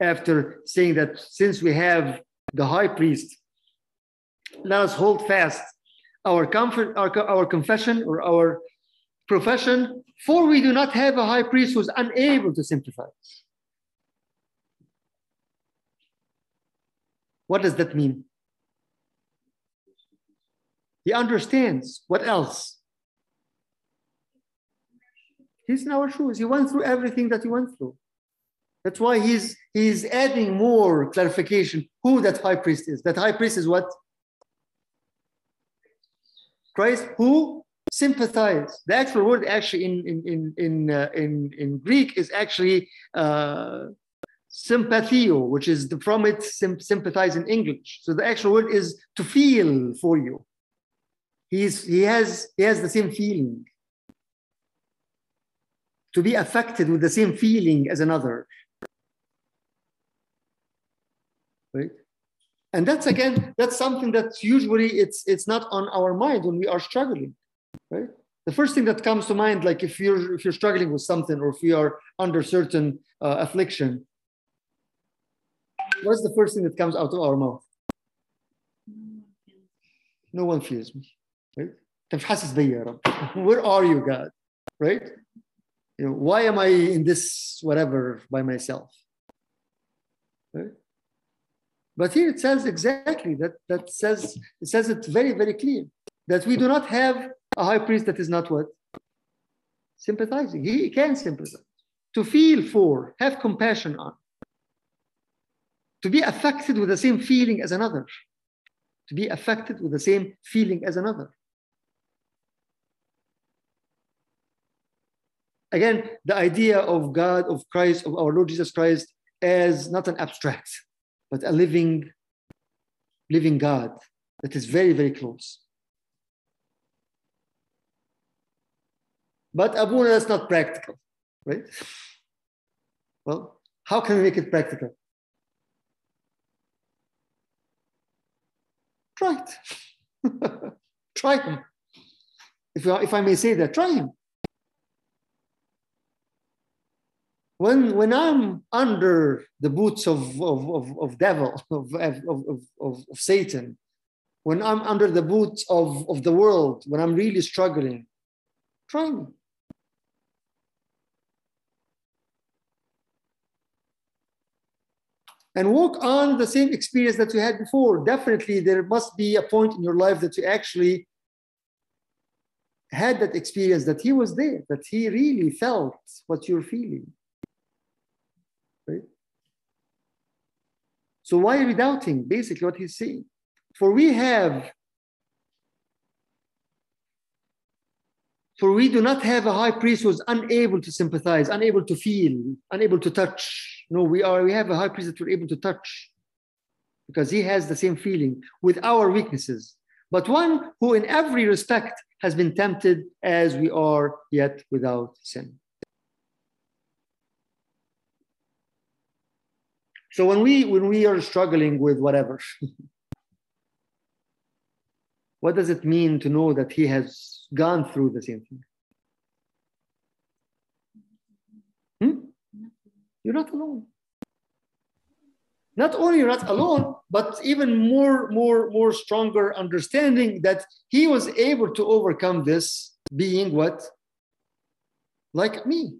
After saying that since we have the high priest, let us hold fast our comfort, our, our confession or our profession, for we do not have a high priest who's unable to sympathize. What does that mean? He understands. What else? He's in our shoes. He went through everything that he went through. That's why he's he's adding more clarification who that high priest is. That high priest is what? Christ who sympathize. The actual word actually in in in in uh, in, in Greek is actually uh, sympathio, which is the, from it sympathize in English. So the actual word is to feel for you. He's he has he has the same feeling. To be affected with the same feeling as another. Right? And that's again, that's something that usually it's it's not on our mind when we are struggling, right? The first thing that comes to mind, like if you're if you're struggling with something or if you are under certain uh, affliction, what's the first thing that comes out of our mouth? No one feels me, right? أنت مش حاسس بيا يا رب. Where are you, God? Right? You know, why am I in this whatever by myself? Right? But here it says exactly that that says it says it very, very clear that we do not have a high priest that is not what? Sympathizing. He can sympathize. To feel for, have compassion on. To be affected with the same feeling as another. To be affected with the same feeling as another. Again, the idea of God, of Christ, of our Lord Jesus Christ as not an abstract, but a living, living God that is very, very close. But Abuna, that's not practical, right? Well, how can we make it practical? Try it. try him. If, I- if I may say that, try him. When, when I'm under the boots of, of, of, of devil, of, of, of, of, of Satan, when I'm under the boots of, of the world, when I'm really struggling, try me. And walk on the same experience that you had before. Definitely, there must be a point in your life that you actually had that experience, that he was there, that he really felt what you're feeling. Right? So, why are we doubting? Basically, what he's saying. For we have, for we do not have a high priest who's unable to sympathize, unable to feel, unable to touch. No, we are. We have a high priest that we're able to touch, because he has the same feeling with our weaknesses. But one who, in every respect, has been tempted as we are, yet without sin. So when we when we are struggling with whatever, what does it mean to know that he has gone through the same thing? Hmm? You're not alone. Not only you're not alone, but even more, more, more stronger understanding that he was able to overcome this being what? Like me.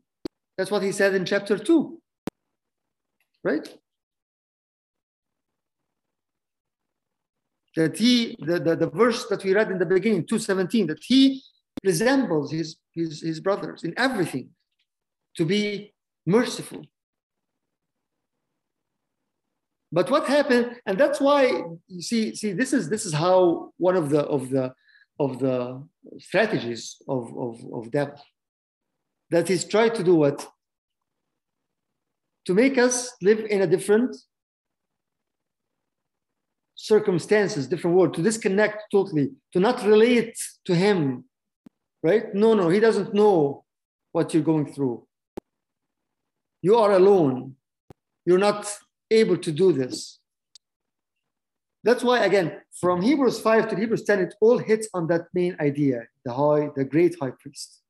That's what he said in chapter 2. Right? That he, the, the, the verse that we read in the beginning, 217, that he resembles his, his, his brothers in everything to be merciful. But what happened, and that's why you see, see, this is this is how one of the of the of the strategies of, of, of devil that he's tried to do what? To make us live in a different circumstances, different world, to disconnect totally, to not relate to him, right? No, no, he doesn't know what you're going through. You are alone. You're not able to do this. That's why, again, from Hebrews 5 to Hebrews 10, it all hits on that main idea the high, the great high priest,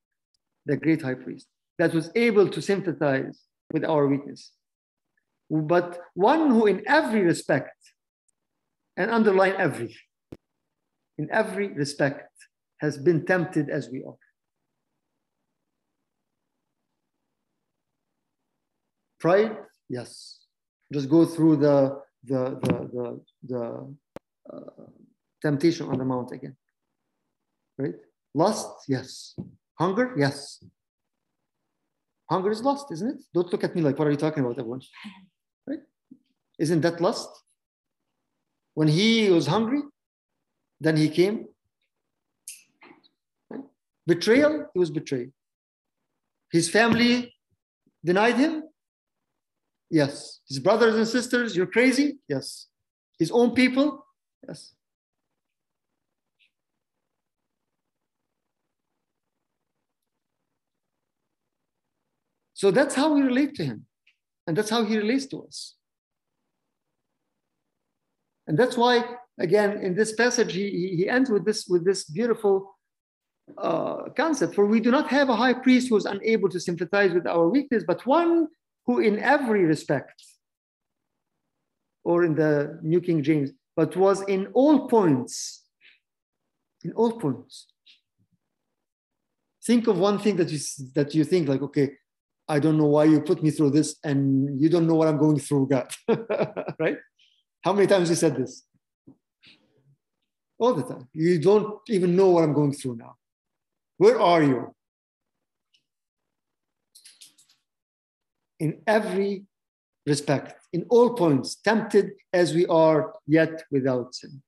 the great high priest that was able to sympathize with our weakness. But one who, in every respect, and underline every, in every respect, has been tempted as we are. Pride, yes. Just go through the the the the, the uh, temptation on the mount again. Right? Lust, yes. Hunger, yes. Hunger is lust, isn't it? Don't look at me like, what are you talking about, everyone? Right? Isn't that lust? When he was hungry, then he came. Betrayal, he was betrayed. His family denied him. Yes. His brothers and sisters, you're crazy. Yes. His own people. Yes. So that's how we relate to him. And that's how he relates to us. And that's why, again, in this passage, he, he- ends with this, with this beautiful uh, concept. For we do not have a high priest who is unable to sympathize with our weakness, but one who, in every respect, or in the New King James, but was in all points, in all points. Think of one thing that you that you think like, okay, I don't know why you put me through this, and you don't know what I'm going through, God. right? How many times you said this? All the time. You don't even know what I'm going through now. Where are you? In every respect, in all points, tempted as we are, yet without sin.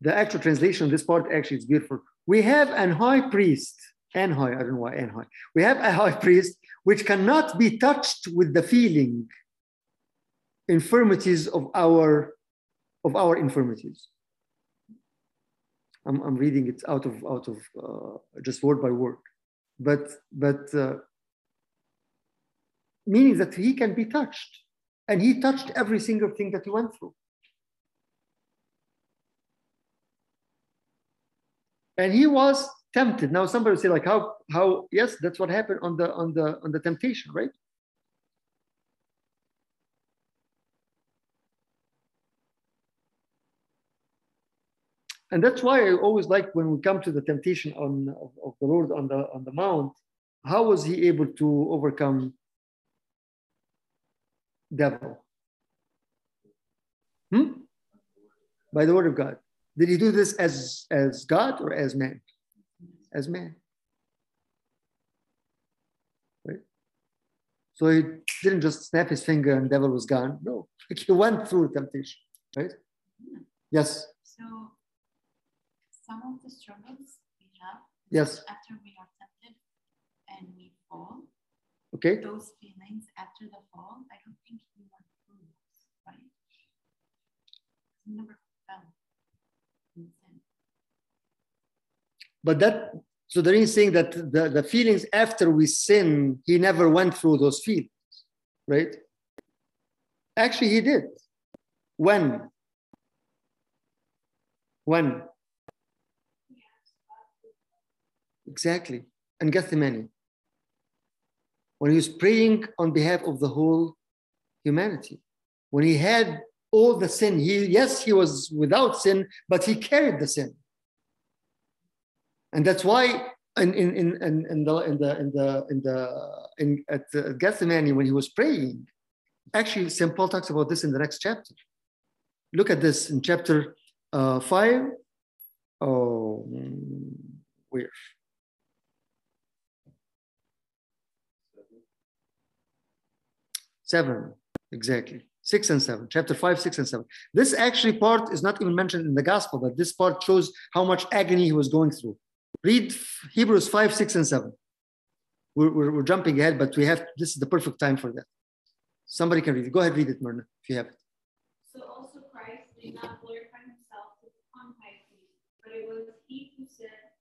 The actual translation of this part actually is beautiful. We have an high priest, high, I don't know why, high. We have a high priest which cannot be touched with the feeling infirmities of our of our infirmities. I'm, I'm reading it out of out of uh, just word by word, but but uh, meaning that he can be touched, and he touched every single thing that he went through. And he was tempted. Now somebody say like how how yes that's what happened on the on the on the temptation, right? and that's why I always like when we come to the temptation on of, of the Lord on the on the mount. How was he able to overcome devil? Hmm? By the word of God. Did he do this as as God or as man? As man. Right. So he didn't just snap his finger and devil was gone. No, he went through temptation. Right. Yes. So some of the struggles we have Yes. after we are tempted and we fall, Okay. those feelings after the fall, I don't think we went through those, right? We never fell. But that, so there is saying that the, the feelings after we sin, he never went through those feelings, right? Actually, he did. When? When? Exactly. And Gethsemane. When he was praying on behalf of the whole humanity. When he had all the sin, he yes, he was without sin, but he carried the sin. And that's why in, in, in, in, in the in the in the in the in at uh, Gethsemane when he was praying, actually St. Paul talks about this in the next chapter. Look at this in chapter uh, five. Oh, where? Seven, exactly. Six and seven, chapter five, six and seven. This actually part is not even mentioned in the gospel, but this part shows how much agony he was going through. Read Hebrews 5, 6, and 7. We're, we're, we're jumping ahead, but we have this is the perfect time for that. Somebody can read it. Go ahead, read it, Myrna, if you have it. So also Christ did not glorify himself to become high priest, but it was he who said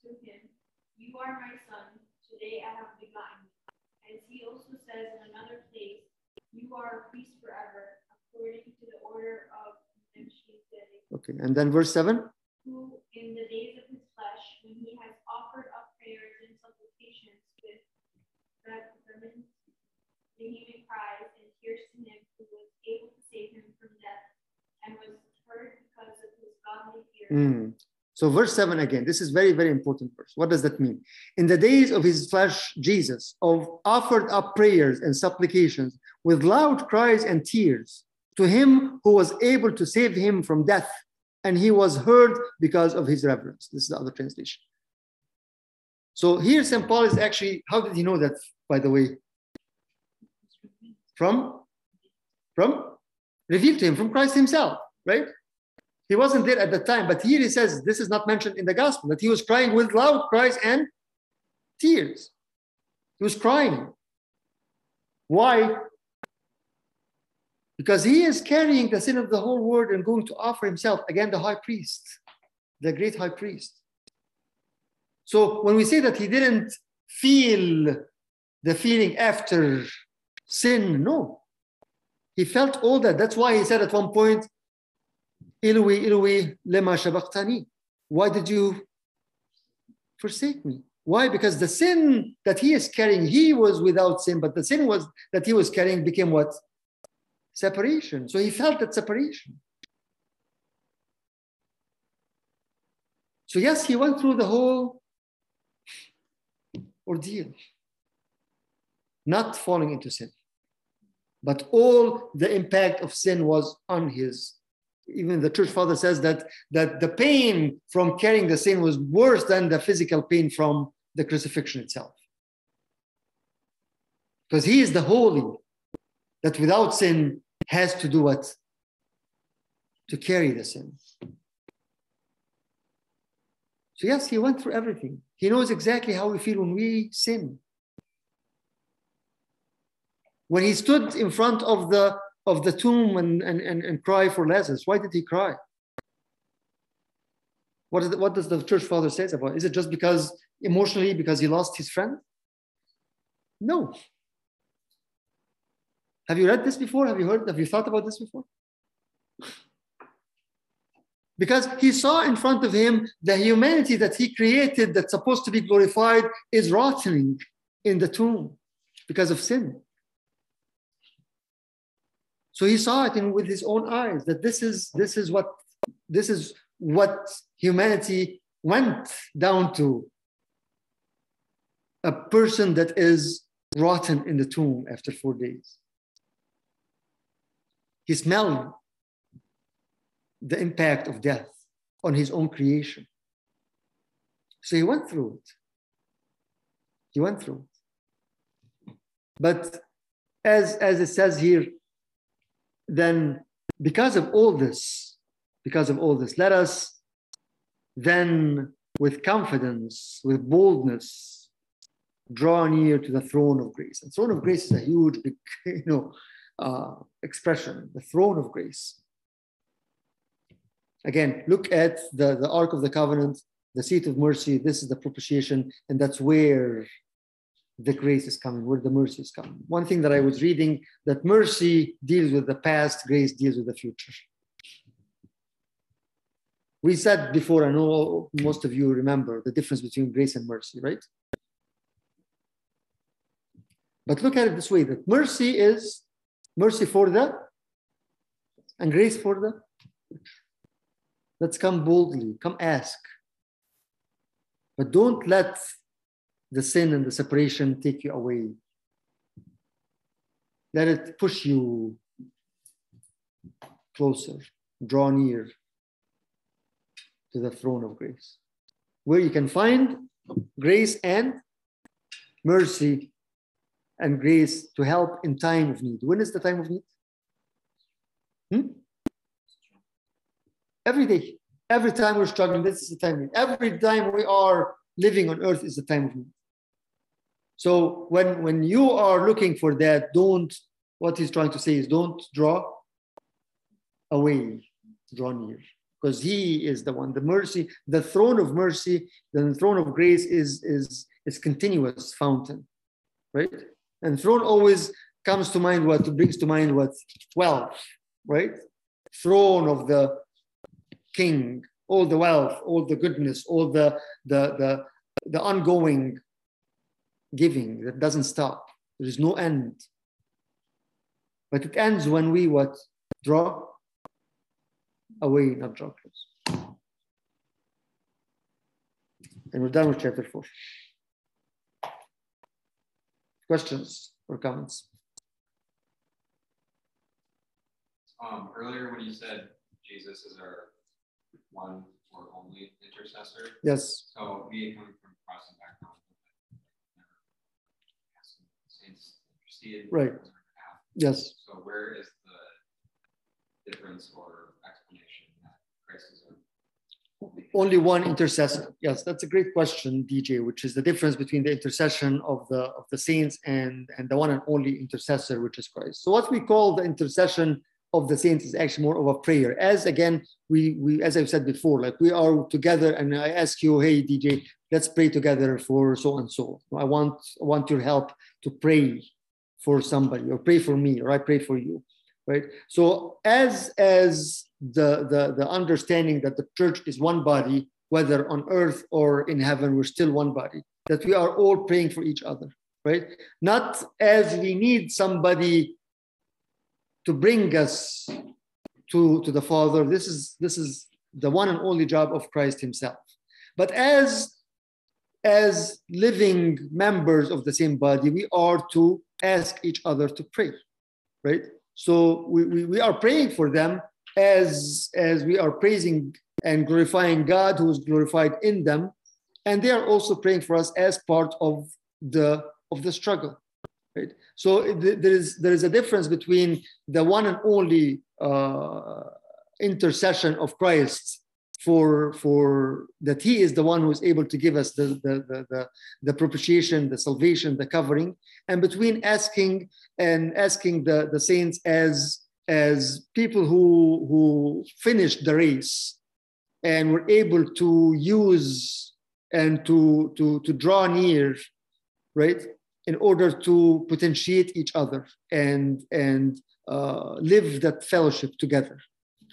to him, You are my son, today I have begotten you. As he also says in another place, You are a priest forever, according to the order of Melchizedek, Okay, and then verse 7. who in the days of his flesh, when he has offered up prayers and supplications with vehement vehement cries and tears to him who was able to save him from death, and was heard because of his godly fear. Mm. So, verse 7 again, this is very, very important verse. What does that mean? In the days of his flesh, Jesus, of offered up prayers and supplications with loud cries and tears to him who was able to save him from death, and he was heard because of his reverence. This is the other translation. So, here St. Paul is actually, how did he know that, by the way? From? From? Revealed to him from Christ himself, right? He wasn't there at the time, but here he says this is not mentioned in the gospel that he was crying with loud cries and tears. He was crying. Why? Because he is carrying the sin of the whole world and going to offer himself again, the high priest, the great high priest. So when we say that he didn't feel the feeling after sin. No. He felt all that. That's why he said at one point, Ilui, Ilui, lema shabaqtani. Why did you forsake me? Why? Because the sin that he is carrying, he was without sin, but the sin was that he was carrying became what? Separation. So he felt that separation. So yes, he went through the whole ordeal, not falling into sin. But all the impact of sin was on his. Even the church father says that, that the pain from carrying the sin was worse than the physical pain from the crucifixion itself. Because he is the holy that without sin has to do what? To carry the sin. So, yes, he went through everything. He knows exactly how we feel when we sin. When he stood in front of the of the tomb and, and, and, and cry for Lazarus, why did he cry? What, is the, what does the church father say about it? Is it just because emotionally because he lost his friend? No. Have you read this before? Have you heard? Have you thought about this before? because he saw in front of him the humanity that he created that's supposed to be glorified is rotting in the tomb because of sin. So he saw it in, with his own eyes that this is this is what this is what humanity went down to. A person that is rotten in the tomb after four days. He smelled the impact of death on his own creation. So he went through it. He went through it. But as, as it says here, then because of all this, because of all this, let us then with confidence, with boldness, draw near to the throne of grace. And throne of grace is a huge, you know, uh, expression. The throne of grace. Again, look at the, the Ark of the Covenant, the seat of mercy. This is the propitiation, and that's where the grace is coming, where the mercy is coming. One thing that I was reading that mercy deals with the past, grace deals with the future. We said before, I know most of you remember the difference between grace and mercy, right? But look at it this way that mercy is mercy for the and grace for the Let's come boldly, come ask. But don't let the sin and the separation take you away. Let it push you closer, draw near to the throne of grace, where you can find grace and mercy and grace to help in time of need. When is the time of need? Hmm? Every day, every time we're struggling, this is the time. Every time we are living on earth is the time of need. So when, when you are looking for that, don't, what he's trying to say is don't draw away, draw near. Because he is the one, the mercy, the throne of mercy, the throne of grace is, is, is continuous fountain, right? And throne always comes to mind what brings to mind what wealth, right? Throne of the king, all the wealth, all the goodness, all the, the, the, the ongoing giving that doesn't stop. There is no end. But it ends when we what? Draw away, not draw close. And we're done with chapter four. Questions or comments? Um, earlier when you said Jesus is our one or only intercessor. Yes. So me coming from Protestant background, Right. Yes. So where is the difference or explanation that Christ is Only one intercessor. Yes, that's a great question, DJ, which is the difference between the intercession of the of the saints and and the one and only intercessor, which is Christ. So what we call the intercession of the saints is actually more of a prayer. As again, we we as I've said before, like we are together, and I ask you, hey DJ, let's pray together for so and so. I want I want your help to pray for somebody or pray for me or I pray for you, right? So as as the the, the understanding that the church is one body, whether on earth or in heaven, we're still one body, that we are all praying for each other, right? Not as we need somebody to bring us to, to the Father. This is this is the one and only job of Christ Himself. But as as living members of the same body, we are to ask each other to pray, right? So we, we, we are praying for them as as we are praising and glorifying God who is glorified in them. And they are also praying for us as part of the of the struggle. Right? So there is there is a difference between the one and only uh, intercession of Christ for for that He is the one who is able to give us the the, the, the, the propitiation, the salvation, the covering, and between asking and asking the, the saints as as people who who finished the race and were able to use and to to to draw near right in order to potentiate each other and and uh, live that fellowship together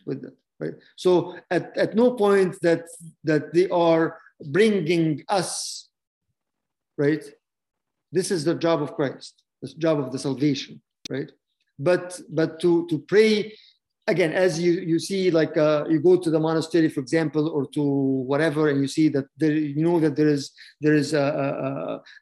with them right? So at, at no point that that they are bringing us right? This is the job of christ. The job of the salvation right? But but to to pray again as you you see like uh, you go to the monastery for example or to whatever and you see that there you know that there is there is a,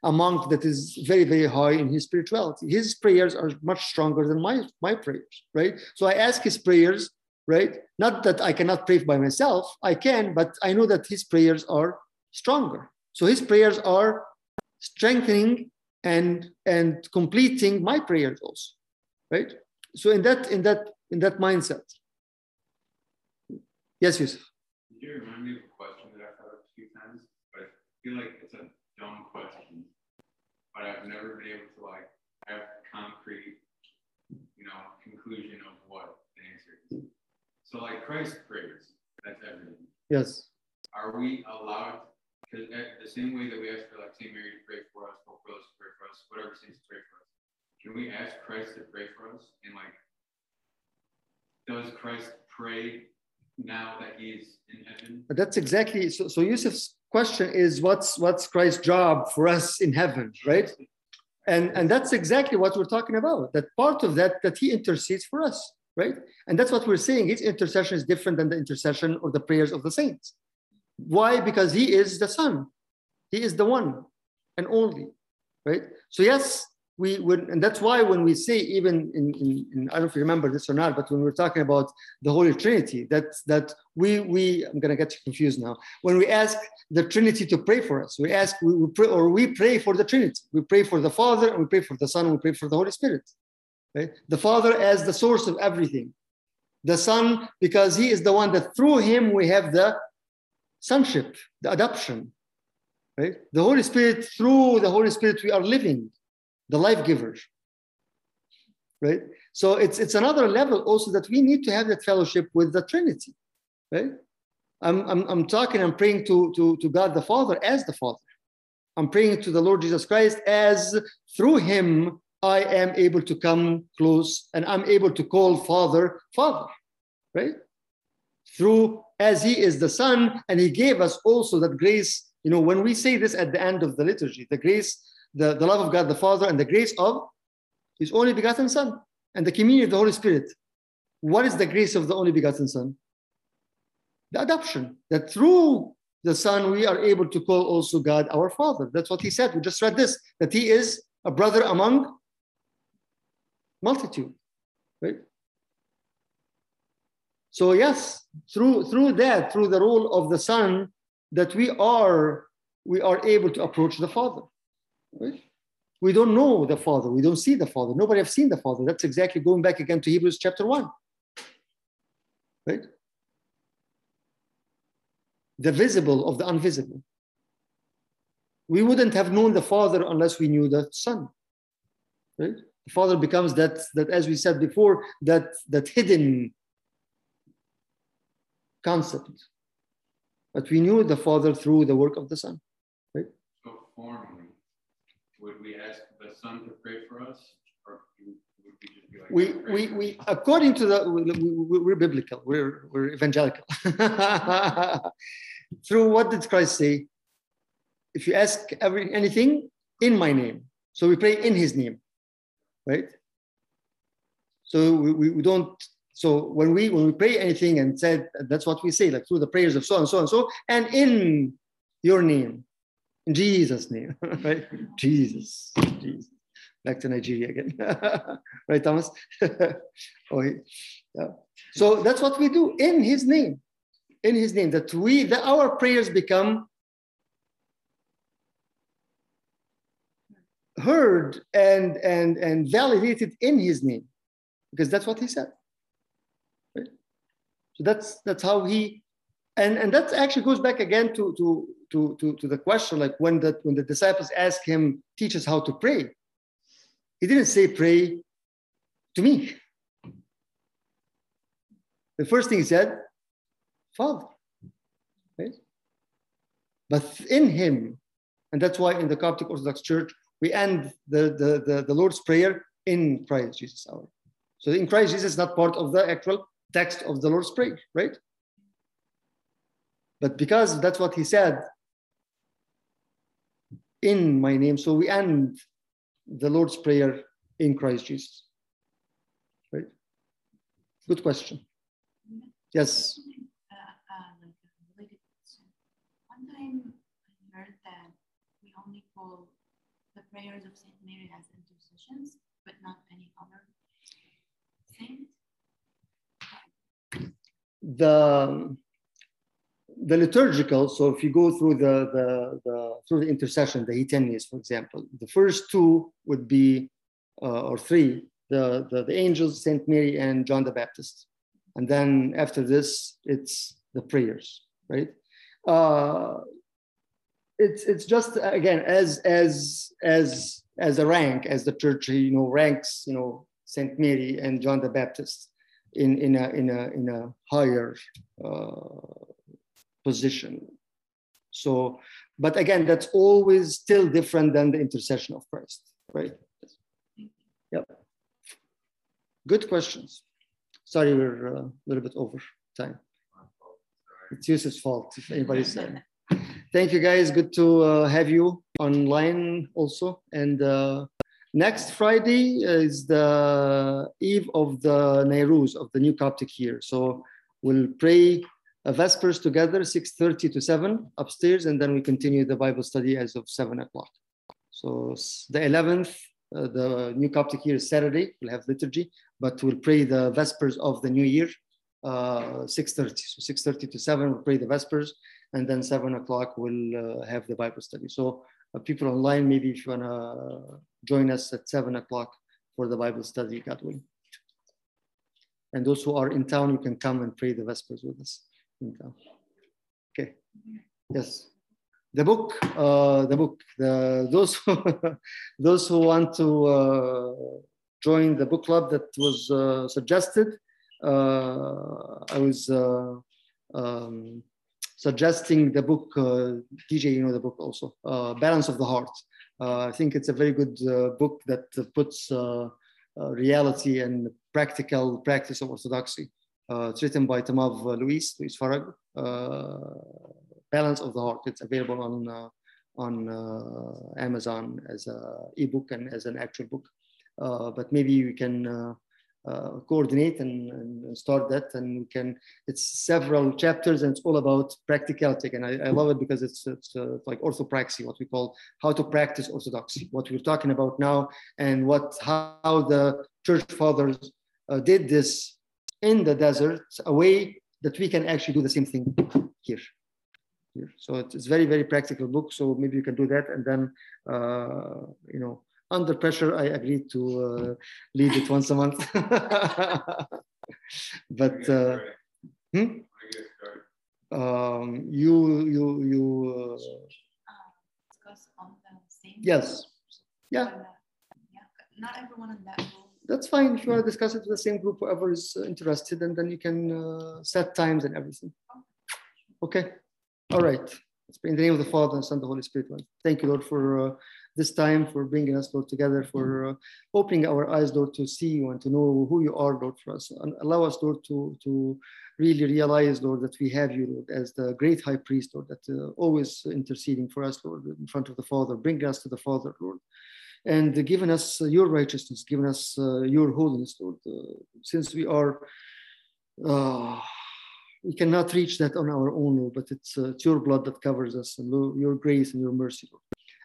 a, a monk that is very very high in his spirituality. His prayers are much stronger than my my prayers right? So i ask his prayers right? Not that i cannot pray by myself i can but i know that his prayers are stronger. So his prayers are strengthening and and completing my prayers also right? So in that in that in that mindset. Yes yusuf. You remind me of a question that I've heard a few times, but I feel like it's a dumb question. But I've never been able to like have concrete, you know, conclusion of what the answer is. So like Christ prays, that's everything. yes Are we allowed? Because the same way that we ask for like Saint Mary to pray for us, Pope Rose to pray for us, whatever saints to pray for us, can we ask Christ to pray for us? And like, does Christ pray now that He's in heaven? But that's exactly so. So Yusuf's question is, what's what's Christ's job for us in heaven, right? And and that's exactly what we're talking about. That part of that that He intercedes for us, right? And that's what we're saying. His intercession is different than the intercession or the prayers of the saints. Why? Because He is the Son. He is the one and only, right? So yes, we would, and that's why when we say even in, in, in, I don't know if you remember this or not, but when we're talking about the Holy Trinity, that that we we I'm gonna get you confused now. When we ask the Trinity to pray for us, we ask we, we pray or we pray for the Trinity. We pray for the Father, and we pray for the Son, and we pray for the Holy Spirit. Right? The Father as the source of everything. The Son, because He is the one that through Him we have the sonship, the adoption. Right? The Holy Spirit, through the Holy Spirit, we are living the life giver right so it's it's another level also that we need to have that fellowship with the trinity right i'm i'm, I'm talking i'm praying to, to to god the father as the father i'm praying to the lord jesus christ as through him i am able to come close and i'm able to call father father right through as he is the son and he gave us also that grace you know when we say this at the end of the liturgy the grace the, the love of God the Father and the grace of His only begotten Son and the communion of the Holy Spirit. What is the grace of the only begotten Son? The adoption, that through the Son we are able to call also God our Father. That's what He said. We just read this that He is a brother among multitude, right? So yes, through through that, through the role of the Son, that we are we are able to approach the Father. Right? We don't know the Father. We don't see the Father. Nobody have seen the Father. That's exactly going back again to Hebrews chapter 1. Right? The visible of the invisible. We wouldn't have known the Father unless we knew the Son. Right? The Father becomes that, that as we said before, that, that hidden concept. But we knew the Father through the work of the Son. So formally, would we ask the Son to pray for us, or would we just be like? we we we according to the we, we, we're biblical we're we're evangelical through what did christ say if you ask every anything in my name so we pray in his name right so we, we, don't so when we when we pray anything and said that's what we say like through the prayers of so and so and so and in your name in jesus name right jesus jesus back to Nigeria again. right, Thomas? oh, yeah. So that's what we do in his name. In his name, that we that our prayers become heard and and and validated in his name. Because that's what he said. Right? So that's that's how he and and that actually goes back again to to to to, to the question like when the when the disciples ask him teach us how to pray he didn't say pray to me. The first thing he said, Father. Right? But in him, and that's why in the Coptic Orthodox Church, we end the, the, the, the Lord's Prayer in Christ Jesus our. So in Christ Jesus is not part of the actual text of the Lord's Prayer, right? But because that's what he said in my name, so we end the Lord's Prayer in Christ Jesus. Right? Good question. Yes. Uh, uh, like a related question. One time I heard that we only call the prayers of Saint Mary as intercessions, but not any other saint. The the liturgical, so if you go through the, the, the through the intercession, the Hitenies, for example, the first two would be, uh, or three, the, the, the angels, Saint Mary and John the Baptist. And then after this, it's the prayers, right? Uh, it's it's just again as as as as a rank as the church you know ranks you know Saint Mary and John the Baptist in in a in a in a higher uh, position. So, but again, that's always still different than the intercession of Christ, right? Yep. Good questions. Sorry, we're uh, a little bit over time. It's Yusuf's fault, if anybody's saying. Thank you, guys. Good to uh, have you online also. And uh, next Friday is the eve of the Nairuz, of the new Coptic year. So we'll pray uh, Vespers together, 6.30 to 7 upstairs, and then we continue the Bible study as of 7 o'clock. So the 11th, uh, the new Coptic year is Saturday, we'll have liturgy, but we'll pray the Vespers of the new year, uh, 6.30. So 6.30 to 7, we'll pray the Vespers, and then 7 o'clock, we'll uh, have the Bible study. So uh, people online, maybe if you wanna join us at 7 o'clock for the Bible study, God willing. And those who are in town, you can come and pray the Vespers with us in town. Okay. Yes. The book, uh, the book, the, those, who, those who want to uh, join the book club that was uh, suggested, I was uh, um, suggesting the book, uh, DJ, you know the book also, uh, Balance of the Heart. Uh, I think it's a very good uh, book that puts uh, uh, reality and practical practice of orthodoxy. Uh, it's written by Tamav uh, Luis, Luis Farag. Uh, Balance of the Heart. It's available on uh, on uh, Amazon as a ebook and as an actual book. Uh, but maybe we can uh, coordinate and, and start that, and we can. It's several chapters, and it's all about practicality. And I, I love it because it's it's uh, like orthopraxy, what we call how to practice orthodoxy. What we're talking about now, and what how the church fathers uh, did this in the desert, a way that we can actually do the same thing here. here. So it's, it's very, very practical book. So maybe you can do that. And then, uh, you know, under pressure, I agreed to uh, lead it once a month. but uh, hmm? um, you, you, you, uh, Uh, discuss on the same. yes, yeah. But, yeah, but Not everyone on that will. that's fine. If you want to discuss it with the same group, whoever is uh, interested, and then you can uh, set times and everything. Okay. All right. In the name of the Father and Son the Holy Spirit. Lord. Thank you, Lord, for uh, this time, for bringing us, Lord, together, for uh, opening our eyes, Lord, to see you and to know who you are, Lord, for us. And allow us, Lord, to, to really realize, Lord, that we have you, Lord, as the great high priest, Lord, that uh, always interceding for us, Lord, in front of the Father. Bring us to the Father, Lord. And giving us uh, your righteousness, giving us uh, your holiness, Lord. Uh, since we are uh, we cannot reach that on our own, Lord, but it's, uh, it's your blood that covers us and your grace and your mercy, Lord.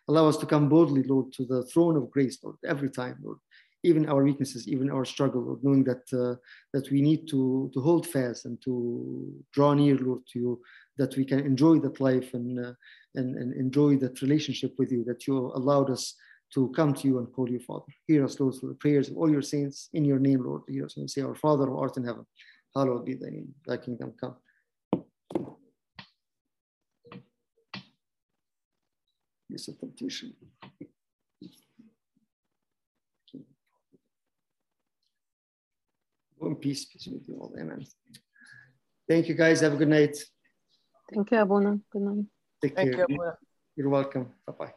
Allow us to come boldly, Lord, to the throne of grace, Lord, every time, Lord. Even our weaknesses, even our struggle, Lord, knowing that uh, that we need to to hold fast and to draw near, Lord, to you, that we can enjoy that life and uh, and, and enjoy that relationship with you, that you allowed us to come to you and call you Father. Hear us, Lord, through the prayers of all your saints in your name, Lord. Hear us and say, Our Father who art in heaven hallowed be thy name, thy kingdom come. is a confusion. Go in peace, peace with you all. Amen. Thank you guys. Have a good night. Thank you, Abuna. Good night. Take Thank care. You, Abuna. You're welcome. Bye-bye.